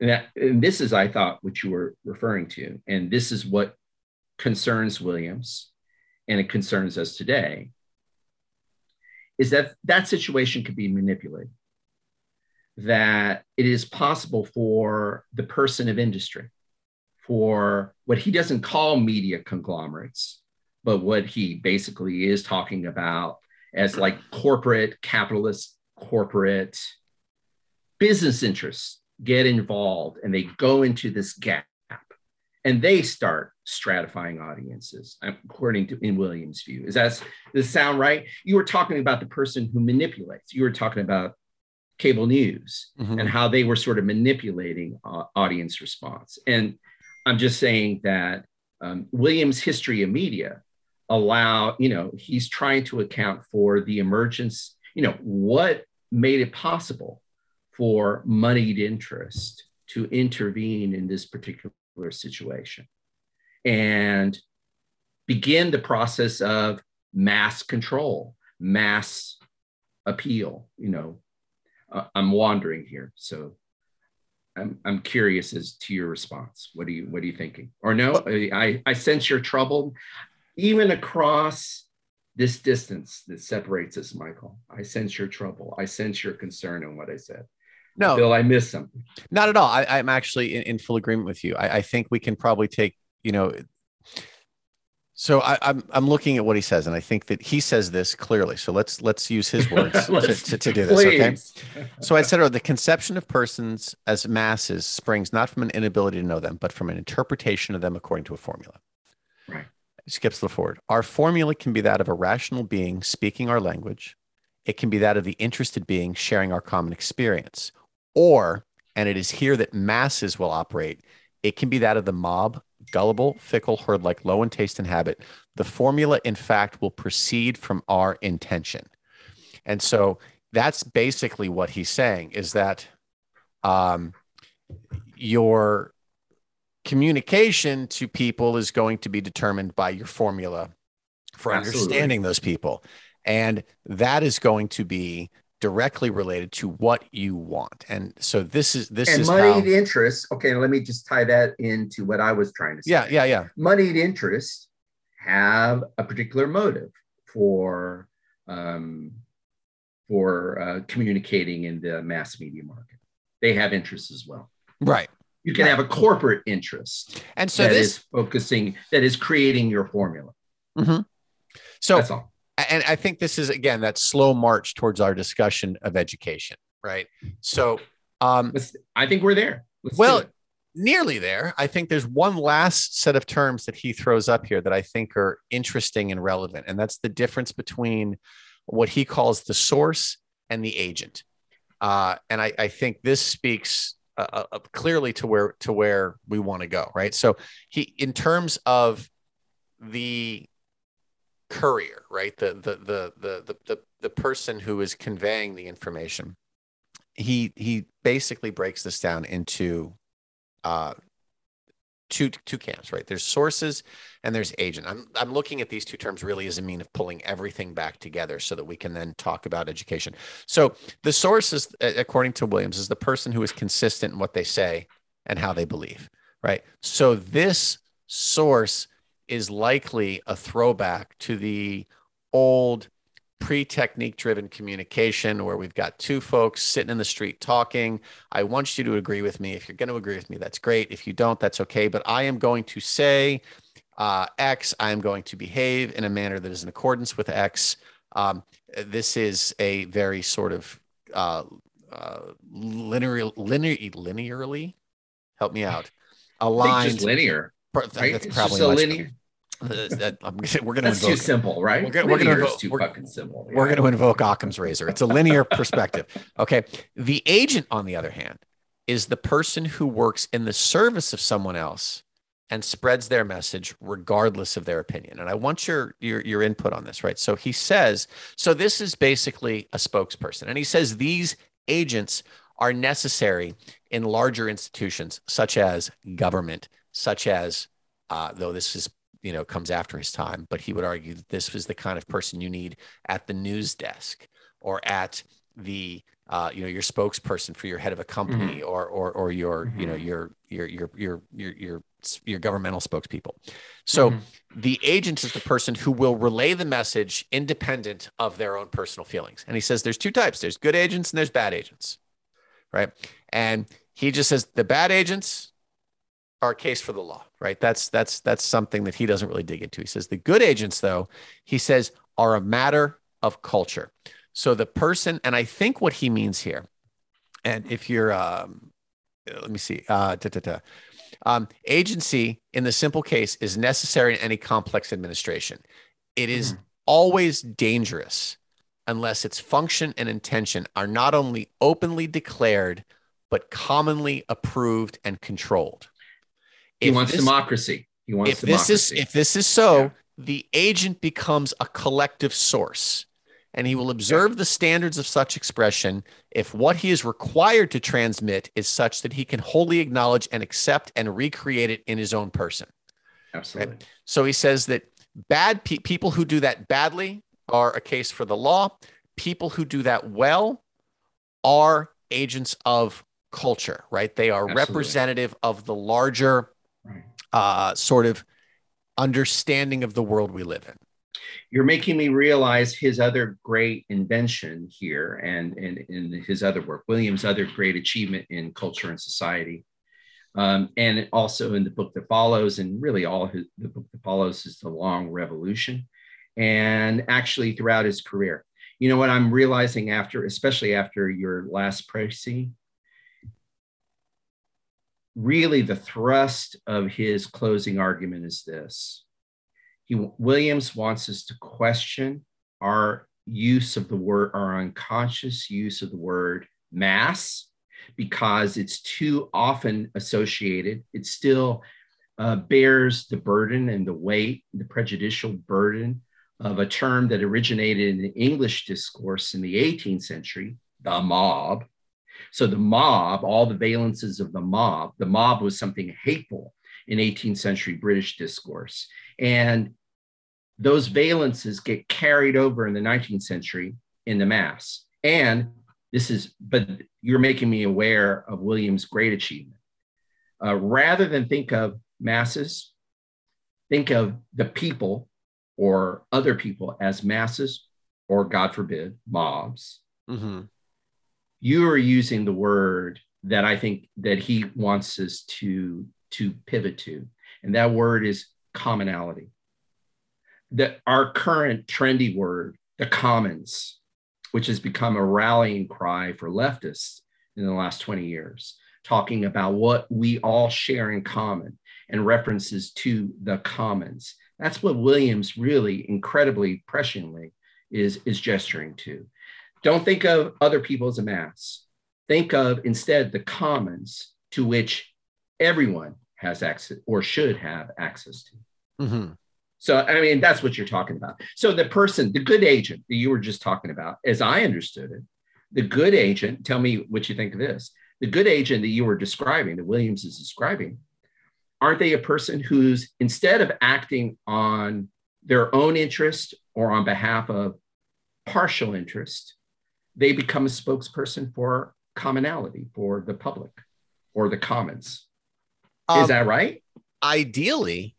and, that, and this is, I thought, what you were referring to, and this is what concerns Williams and it concerns us today is that that situation could be manipulated. That it is possible for the person of industry, for what he doesn't call media conglomerates, but what he basically is talking about as like corporate, capitalist, corporate business interests get involved and they go into this gap and they start stratifying audiences according to in Williams' view. Is that does sound right? You were talking about the person who manipulates. You were talking about cable news mm-hmm. and how they were sort of manipulating uh, audience response. And i'm just saying that um, Williams' history of media allow you know he's trying to account for the emergence you know what made it possible for moneyed interest to intervene in this particular situation and begin the process of mass control, mass appeal. You know, uh, I'm wandering here, so I'm I'm curious as to your response. What are you What are you thinking? Or no, I I sense you're troubled, even across this distance that separates us, Michael. I sense your trouble. I sense your concern on what I said. No, Bill, I miss something. Not at all. I, am actually in, in, full agreement with you. I, I, think we can probably take, you know, so I, am I'm, I'm looking at what he says, and I think that he says this clearly. So let's let's use his words *laughs* to, to, to, do this. Okay. So I said, oh, the conception of persons as masses springs not from an inability to know them, but from an interpretation of them according to a formula. Right. skips the forward. Our formula can be that of a rational being speaking our language. It can be that of the interested being sharing our common experience, or, and it is here that masses will operate, it can be that of the mob, gullible, fickle, herd like, low in taste and habit. The formula, in fact, will proceed from our intention. And so that's basically what he's saying is that um, your communication to people is going to be determined by your formula for Absolutely. understanding those people. And that is going to be directly related to what you want. And so this is this and is moneyed how, interest. Okay, let me just tie that into what I was trying to say. Yeah, yeah, yeah. Moneyed interests have a particular motive for um, for uh, communicating in the mass media market. They have interests as well. Right. You can have a corporate interest, and so that this is focusing that is creating your formula. Mm-hmm. So that's all and I think this is again that slow march towards our discussion of education, right? So, um, I think we're there. Let's well, nearly there. I think there's one last set of terms that he throws up here that I think are interesting and relevant, and that's the difference between what he calls the source and the agent. Uh, and I, I, think this speaks uh, uh, uh clearly to where to where we want to go, right? So he, in terms of the courier, right, the the the the the the, the person who is conveying the information, he he basically breaks this down into uh, two two camps, right? There's sources and there's agent. I'm I'm looking at these two terms really as a mean of pulling everything back together so that we can then talk about education. So the source is, according to Williams, is the person who is consistent in what they say and how they believe, right? So this source is likely a throwback to the old pre-technique driven communication where we've got two folks sitting in the street talking. I want you to agree with me. If you're going to agree with me that's great. If you don't that's okay. But i am going to say uh, x i am going to behave in a manner that is in accordance with x. Um, this is a very sort of uh, uh, linear, linear linearly help me out aligned just linear right? that's it's probably linear that, we're going to That's invoke, too simple, right? We're going to invoke, too we're, fucking simple. Yeah. We're going to invoke Occam's razor. It's a linear *laughs* perspective. Okay. The agent, on the other hand, is the person who works in the service of someone else and spreads their message regardless of their opinion. And I want your your your input on this, right? So he says, so this is basically a spokesperson. And he says these agents are necessary in larger institutions such as government, such as uh, though this is you know comes after his time but he would argue that this was the kind of person you need at the news desk or at the uh, you know your spokesperson for your head of a company mm-hmm. or or or your mm-hmm. you know your your your your your your your governmental spokespeople. So mm-hmm. the agent is the person who will relay the message independent of their own personal feelings. And he says there's two types. There's good agents and there's bad agents. Right? And he just says the bad agents a case for the law, right? That's that's that's something that he doesn't really dig into. He says the good agents, though, he says, are a matter of culture. So the person, and I think what he means here, and if you're, um, let me see, uh, da, da, da. Um, agency in the simple case is necessary in any complex administration. It is mm. always dangerous unless its function and intention are not only openly declared, but commonly approved and controlled. He wants this, democracy. He wants if democracy. this is if this is so, yeah. the agent becomes a collective source, and he will observe yeah. the standards of such expression if what he is required to transmit is such that he can wholly acknowledge and accept and recreate it in his own person. Absolutely. Right? So he says that bad pe- people who do that badly are a case for the law. People who do that well are agents of culture, right? They are Absolutely. representative of the larger uh, sort of understanding of the world we live in. You're making me realize his other great invention here and in his other work, Williams' other great achievement in culture and society. Um, and also in the book that follows, and really all his, the book that follows is The Long Revolution, and actually throughout his career. You know what I'm realizing after, especially after your last précis, really the thrust of his closing argument is this. He, Williams wants us to question our use of the word, our unconscious use of the word mass, because it's too often associated. It still uh, bears the burden and the weight, the prejudicial burden of a term that originated in the English discourse in the 18th century, the mob, so the mob, all the valences of the mob, the mob was something hateful in 18th century British discourse. And those valences get carried over in the 19th century in the mass. And this is, but you're making me aware of Williams' great achievement. Uh, rather than think of masses, think of the people or other people as masses or, God forbid, mobs. Mm-hmm you are using the word that I think that he wants us to to pivot to, and that word is commonality. That our current trendy word, the commons, which has become a rallying cry for leftists in the last 20 years. talking about what we all share in common and references to the commons. That's what Williams really incredibly presciently is, is gesturing to. Don't think of other people as a mass. Think of instead the commons to which everyone has access or should have access to. Mm-hmm. So, I mean, that's what you're talking about. So, the person, the good agent that you were just talking about, as I understood it, the good agent, tell me what you think of this. The good agent that you were describing, that Williams is describing, aren't they a person who's instead of acting on their own interest or on behalf of partial interest, they become a spokesperson for commonality, for the public or the commons? Um, is that right? Ideally,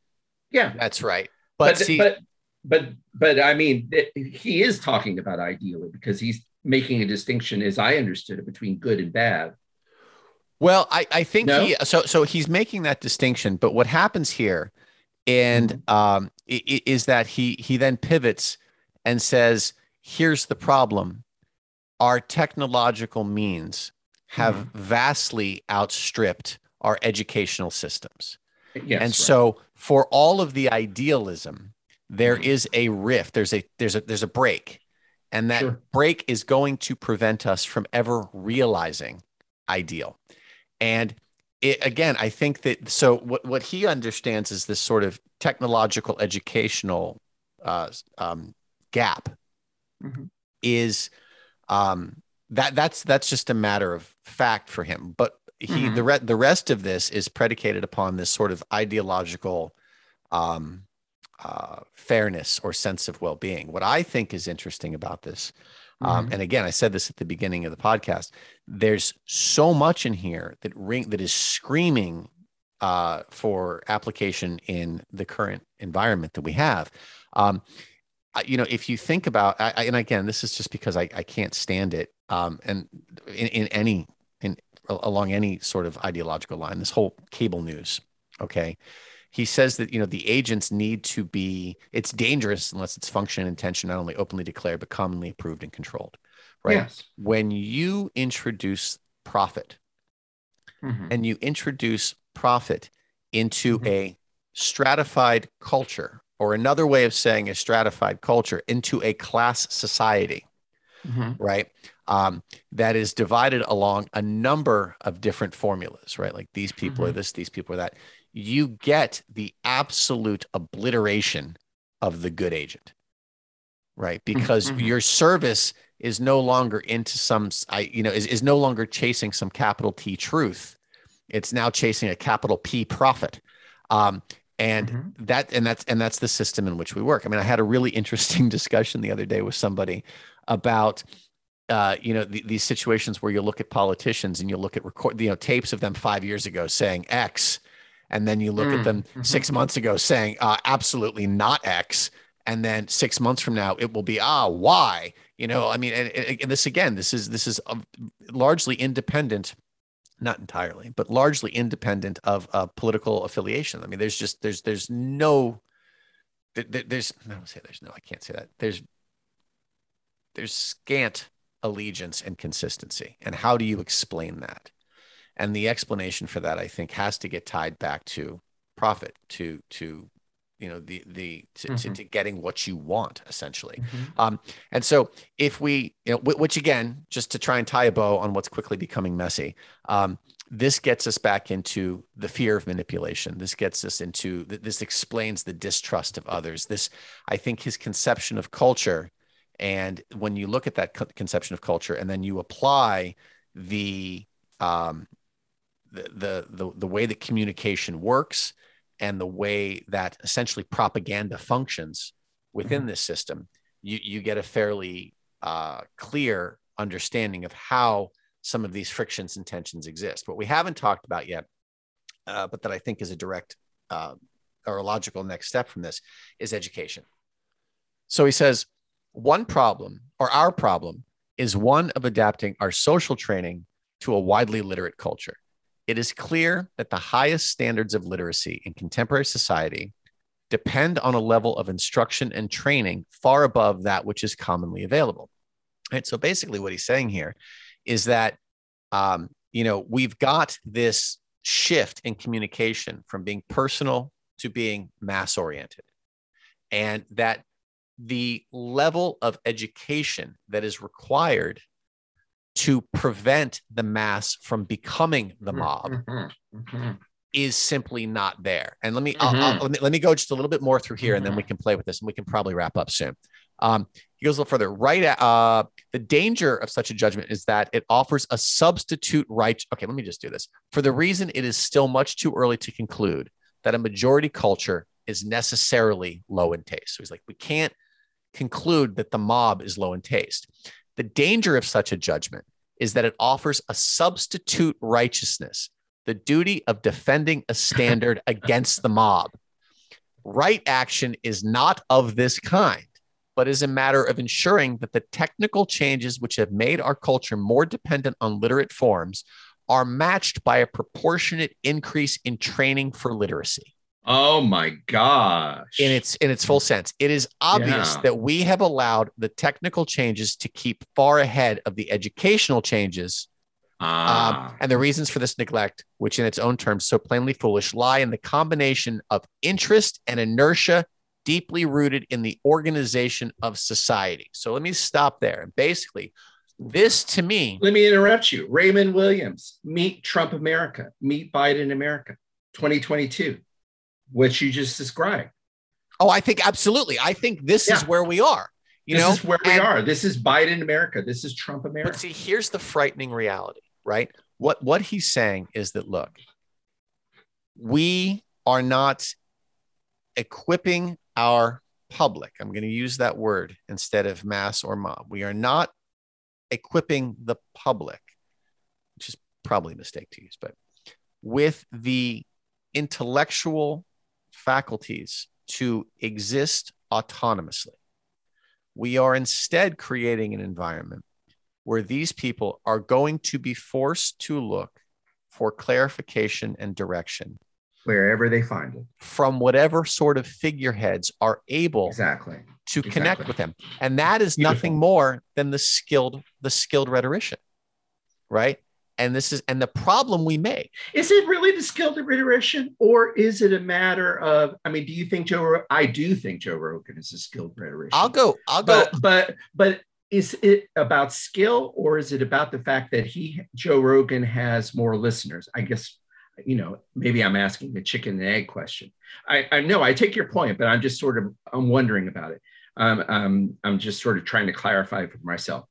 yeah, that's right. But, but see, but but but I mean, he is talking about ideally because he's making a distinction, as I understood it, between good and bad. Well, I, I think no? he so so he's making that distinction, but what happens here, and mm-hmm. um, is that he he then pivots and says, "Here's the problem: our technological means have mm-hmm. vastly outstripped our educational systems." Yes, and right. so for all of the idealism, there mm-hmm. is a rift. There's a there's a there's a break, and that sure. break is going to prevent us from ever realizing ideal. And it, again, I think that so what what he understands is this sort of technological educational uh, um, gap mm-hmm. is um, that that's that's just a matter of fact for him. But he mm-hmm. the re- the rest of this is predicated upon this sort of ideological um, uh, fairness or sense of well-being. What I think is interesting about this, um, mm-hmm. and again, I said this at the beginning of the podcast. There's so much in here that ring that is screaming uh, for application in the current environment that we have. Um, you know, if you think about, I, and again, this is just because I, I can't stand it, um, and in, in any in along any sort of ideological line, this whole cable news. Okay. He says that, you know, the agents need to be, it's dangerous unless it's function and intention, not only openly declared, but commonly approved and controlled. Right. Yes. When you introduce profit mm-hmm. and you introduce profit into mm-hmm. a stratified culture, or another way of saying a stratified culture, into a class society, mm-hmm. right? um, that is divided along a number of different formulas, right? Like these people mm-hmm. are this, these people are that. You get the absolute obliteration of the good agent, right? Mm-hmm. Because mm-hmm. your service is no longer into some, I, you know, is, is no longer chasing some capital T truth. It's now chasing a capital P profit. Um, and mm-hmm. that and that's and that's the system in which we work. I mean, I had a really *laughs* interesting discussion the other day with somebody about uh, you know, the, these situations where you look at politicians and you look at record, you know, tapes of them five years ago saying X, and then you look mm, at them mm-hmm. six months ago saying uh, absolutely not X, and then six months from now it will be ah why You know, I mean, and, and this again, this is this is largely independent, not entirely, but largely independent of uh, political affiliation. I mean, there's just there's there's no there, there's I don't say there's no I can't say that there's there's scant allegiance and consistency. And how do you explain that? And the explanation for that, I think, has to get tied back to profit, to to you know the the to, mm-hmm. to, to, getting what you want essentially. Mm-hmm. Um, and so if we you know which again, just to try and tie a bow on what's quickly becoming messy. Um, this gets us back into the fear of manipulation. This gets us into this explains the distrust of others. This, I think, his conception of culture and when you look at that co- conception of culture and then you apply the, um, the, the, the, the way that communication works and the way that essentially propaganda functions within mm-hmm. this system, you, you get a fairly uh, clear understanding of how some of these frictions and tensions exist. What we haven't talked about yet, uh, but that I think is a direct uh, or a logical next step from this, is education. So he says, one problem, or our problem, is one of adapting our social training to a widely literate culture. It is clear that the highest standards of literacy in contemporary society depend on a level of instruction and training far above that which is commonly available. Right. So basically, what he's saying here is that um, you know, we've got this shift in communication from being personal to being mass oriented. And that the level of education that is required to prevent the mass from becoming the mm-hmm. mob mm-hmm. Mm-hmm. is simply not there. And let me, mm-hmm. I'll, I'll, let me let me go just a little bit more through here, and then we mm-hmm. can play with this, and we can probably wrap up soon. Um, he goes a little further. Right, at, uh, the danger of such a judgment is that it offers a substitute right. Okay, let me just do this. For the reason it is still much too early to conclude that a majority culture is necessarily low in taste. So he's like, we can't conclude that the mob is low in taste. The danger of such a judgment is that it offers a substitute righteousness, the duty of defending a standard *laughs* against the mob. Right action is not of this kind, but is a matter of ensuring that the technical changes which have made our culture more dependent on literate forms are matched by a proportionate increase in training for literacy. Oh my gosh. In its in its full sense. It is obvious yeah. that we have allowed the technical changes to keep far ahead of the educational changes. Um, ah. Um, and the reasons for this neglect, which in its own terms so plainly foolish, lie in the combination of interest and inertia deeply rooted in the organization of society. So let me stop there. And basically, this to me. Let me interrupt you. Raymond Williams, Meet Trump America, Meet Biden America, 2022 what you just described. Oh, I think absolutely. I think this yeah. is where we are. You this know, is where we are. This is Biden America. This is Trump America. But see, here's the frightening reality, right? What what he's saying is that look, we are not equipping our public. I'm going to use that word instead of mass or mob. We are not equipping the public, which is probably a mistake to use, but with the intellectual faculties to exist autonomously. We are instead creating an environment where these people are going to be forced to look for clarification and direction wherever they find it from whatever sort of figureheads are able exactly to exactly. connect with them and that is Beautiful. nothing more than the skilled the skilled rhetorician right and this is and the problem we make. Is it really the skilled rhetorician or is it a matter of i mean do you think joe i do think joe rogan is a skilled rhetorician i'll go i'll go. But but, but is it about skill or is it about the fact that he joe rogan has more listeners? I guess you know maybe i'm asking the chicken and egg question. I i know i take your point but i'm just sort of i'm wondering about it. Um, um, i'm just sort of trying to clarify for myself.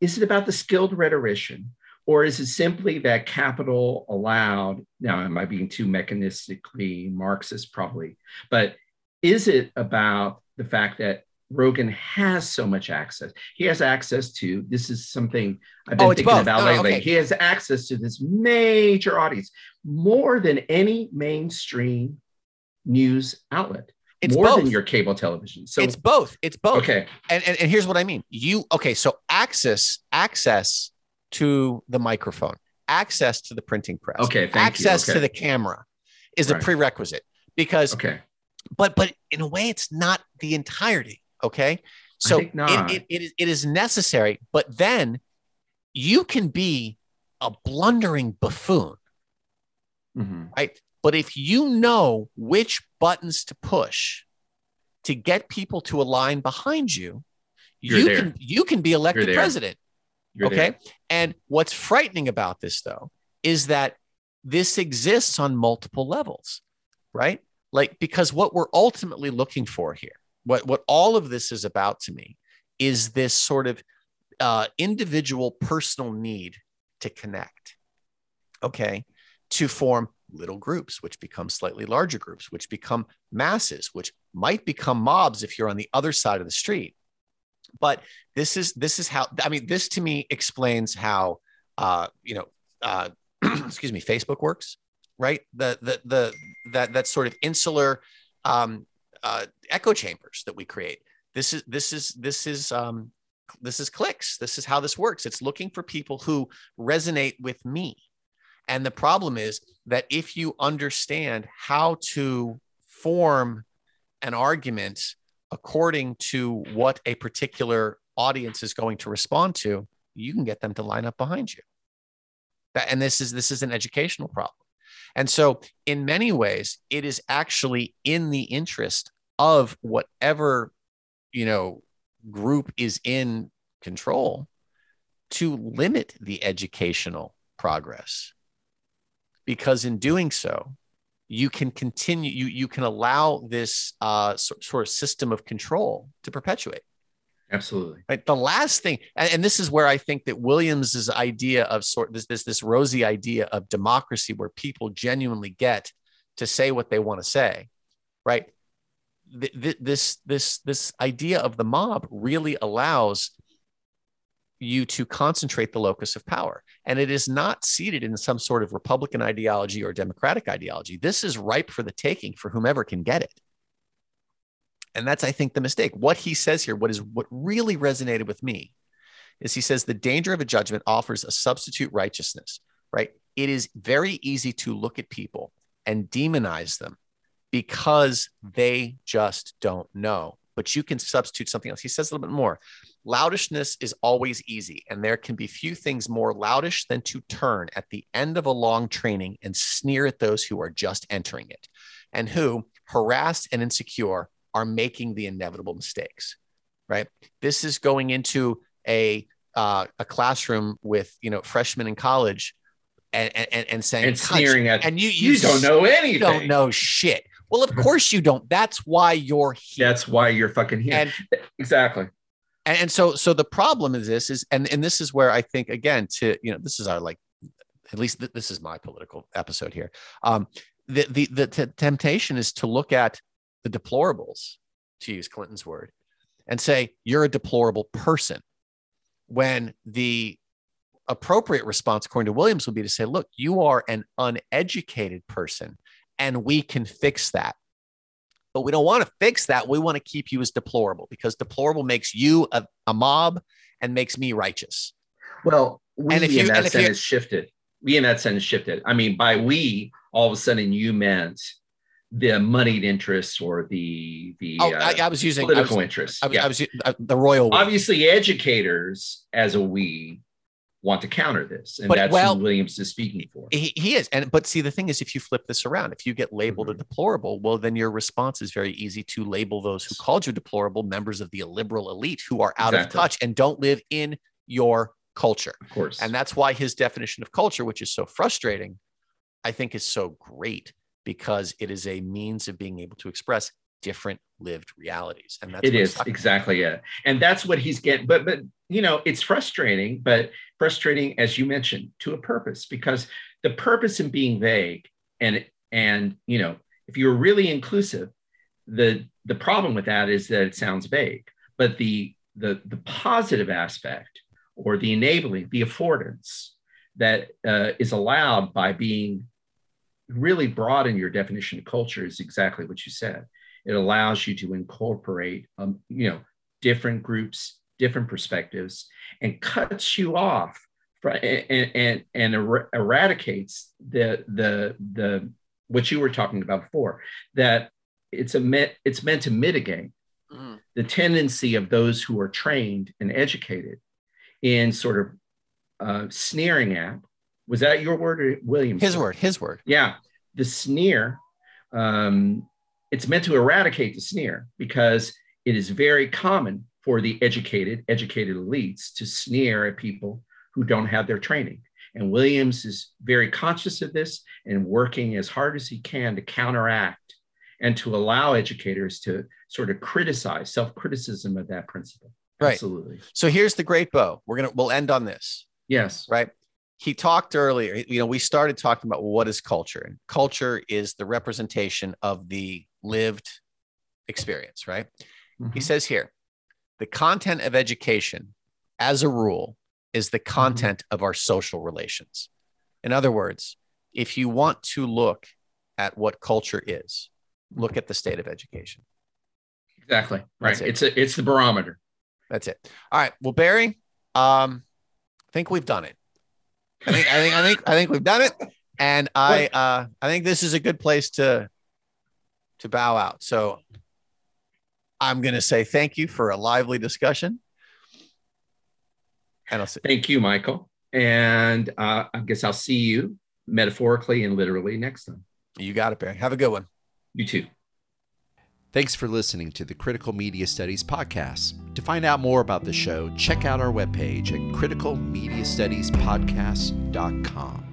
Is it about the skilled rhetorician or is it simply that capital allowed? Now, am I being too mechanistically Marxist? Probably. But is it about the fact that Rogan has so much access? He has access to this is something I've been oh, thinking both. about oh, lately. Okay. He has access to this major audience more than any mainstream news outlet. It's more both. than your cable television. So it's both. It's both. Okay. And, and and here's what I mean. You okay? So access access to the microphone, access to the printing press, okay, access okay. to the camera is right. a prerequisite because okay. But but in a way, it's not the entirety. Okay. So it, it, it, is, it is necessary, but then you can be a blundering buffoon. Mm-hmm. Right. But if you know which buttons to push to get people to align behind you, You're you there. can you can be elected president. You're okay. There. And what's frightening about this, though, is that this exists on multiple levels, right? Like, because what we're ultimately looking for here, what, what all of this is about to me, is this sort of uh, individual personal need to connect, okay, to form little groups, which become slightly larger groups, which become masses, which might become mobs if you're on the other side of the street but this is this is how i mean this to me explains how uh you know uh *clears throat* excuse me facebook works right? The the the that that sort of insular um uh echo chambers that we create. This is this is this is um this is clicks. This is how this works. It's looking for people who resonate with me. And the problem is that if you understand how to form an argument according to what a particular audience is going to respond to, you can get them to line up behind you. And this is this is an educational problem. And so, in many ways, it is actually in the interest of whatever you know group is in control to limit the educational progress because in doing so you can continue you you can allow this uh, sort of system of control to perpetuate. Absolutely. Right? The last thing and, and, this is where i think that williams's idea of sort this this this rosy idea of democracy where people genuinely get to say what they want to say right? This this this idea of the mob really allows you to concentrate the locus of power. And it is not seated in some sort of Republican ideology or Democratic ideology. This is ripe for the taking for whomever can get it. And that's, I think, the mistake. What he says here, what is what really resonated with me, is he says the danger of a judgment offers a substitute righteousness, right? It is very easy to look at people and demonize them because they just don't know. But you can substitute something else. He says a little bit more. Loudishness is always easy, and there can be few things more loudish than to turn at the end of a long training and sneer at those who are just entering it and who, harassed and insecure, are making the inevitable mistakes. Right? This is going into a uh, a classroom with you know freshmen in college and and, and saying and sneering at and you you, you don't know anything don't know shit. Well of course you don't. That's why you're here. that's why you're fucking here. And, exactly and, and so so the problem is this is and and this is where i think again to you know this is our like at least th- this is my political episode here. Um the the the t- temptation is to look at the deplorables to use clinton's word and say you're a deplorable person when the appropriate response according to williams would be to say look you are an uneducated person and we can fix that but we don't want to fix that. We want to keep you as deplorable because deplorable makes you a, a mob and makes me righteous. Well, we and if you, in that sense shifted. We in that sense shifted. I mean, by we, all of a sudden you meant the moneyed interests or the the oh, uh, I, I, was using political I was, interests. I was, yeah. I was uh, the royal. Obviously, educators as a we want to counter this, and but, that's well, who Williams is speaking for. He, he, is, and but see, the thing is, if you flip this around, if you get labeled mm-hmm. a deplorable, well, then your response is very easy to label those who called you deplorable members of the liberal elite who are out exactly. of touch and don't live in your culture. Of course, and that's why his definition of culture, which is so frustrating, I think is so great because it is a means of being able to express different lived realities and that's it is exactly it and that's what he's getting but but you know it's frustrating but frustrating as you mentioned to a purpose because the purpose in being vague and and you know if you're really inclusive the the problem with that is that it sounds vague but the the the positive aspect or the enabling the affordance that uh, is allowed by being really broad in your definition of culture is exactly what you said it allows you to incorporate, um, you know, different groups, different perspectives, and cuts you off and and, and er- eradicates the the the what you were talking about before. That it's a me- it's meant to mitigate mm. the tendency of those who are trained and educated in sort of uh, sneering at. Was that your word or Williams? His word. His word. Yeah, the sneer um, it's meant to eradicate the sneer because it is very common for the educated, educated elites to sneer at people who don't have their training. And Williams is very conscious of this and working as hard as he can to counteract and to allow educators to sort of criticize self-criticism of that principle. Right. Absolutely. So here's the great bow. We're gonna we'll end on this. Yes. Right he talked earlier you know we started talking about what is culture and culture is the representation of the lived experience right? Mm-hmm. he says here the content of education as a rule is the mm-hmm. content mm-hmm. of our social relations. In other words if you want to look at what culture is look at the state of education. Exactly right. It. it's a, it's the barometer. That's it. All right well barry um i think we've done it. I think I think I think I think we've done it, and I uh, I think this is a good place to to bow out. So I'm going to say thank you for a lively discussion, and I'll say thank you, Michael. And uh, I guess I'll see you metaphorically and literally next time. You got it, Barry. Have a good one. You too. Thanks for listening to the Critical Media Studies podcast. To find out more about the show, check out our webpage at criticalmediastudiespodcast.com.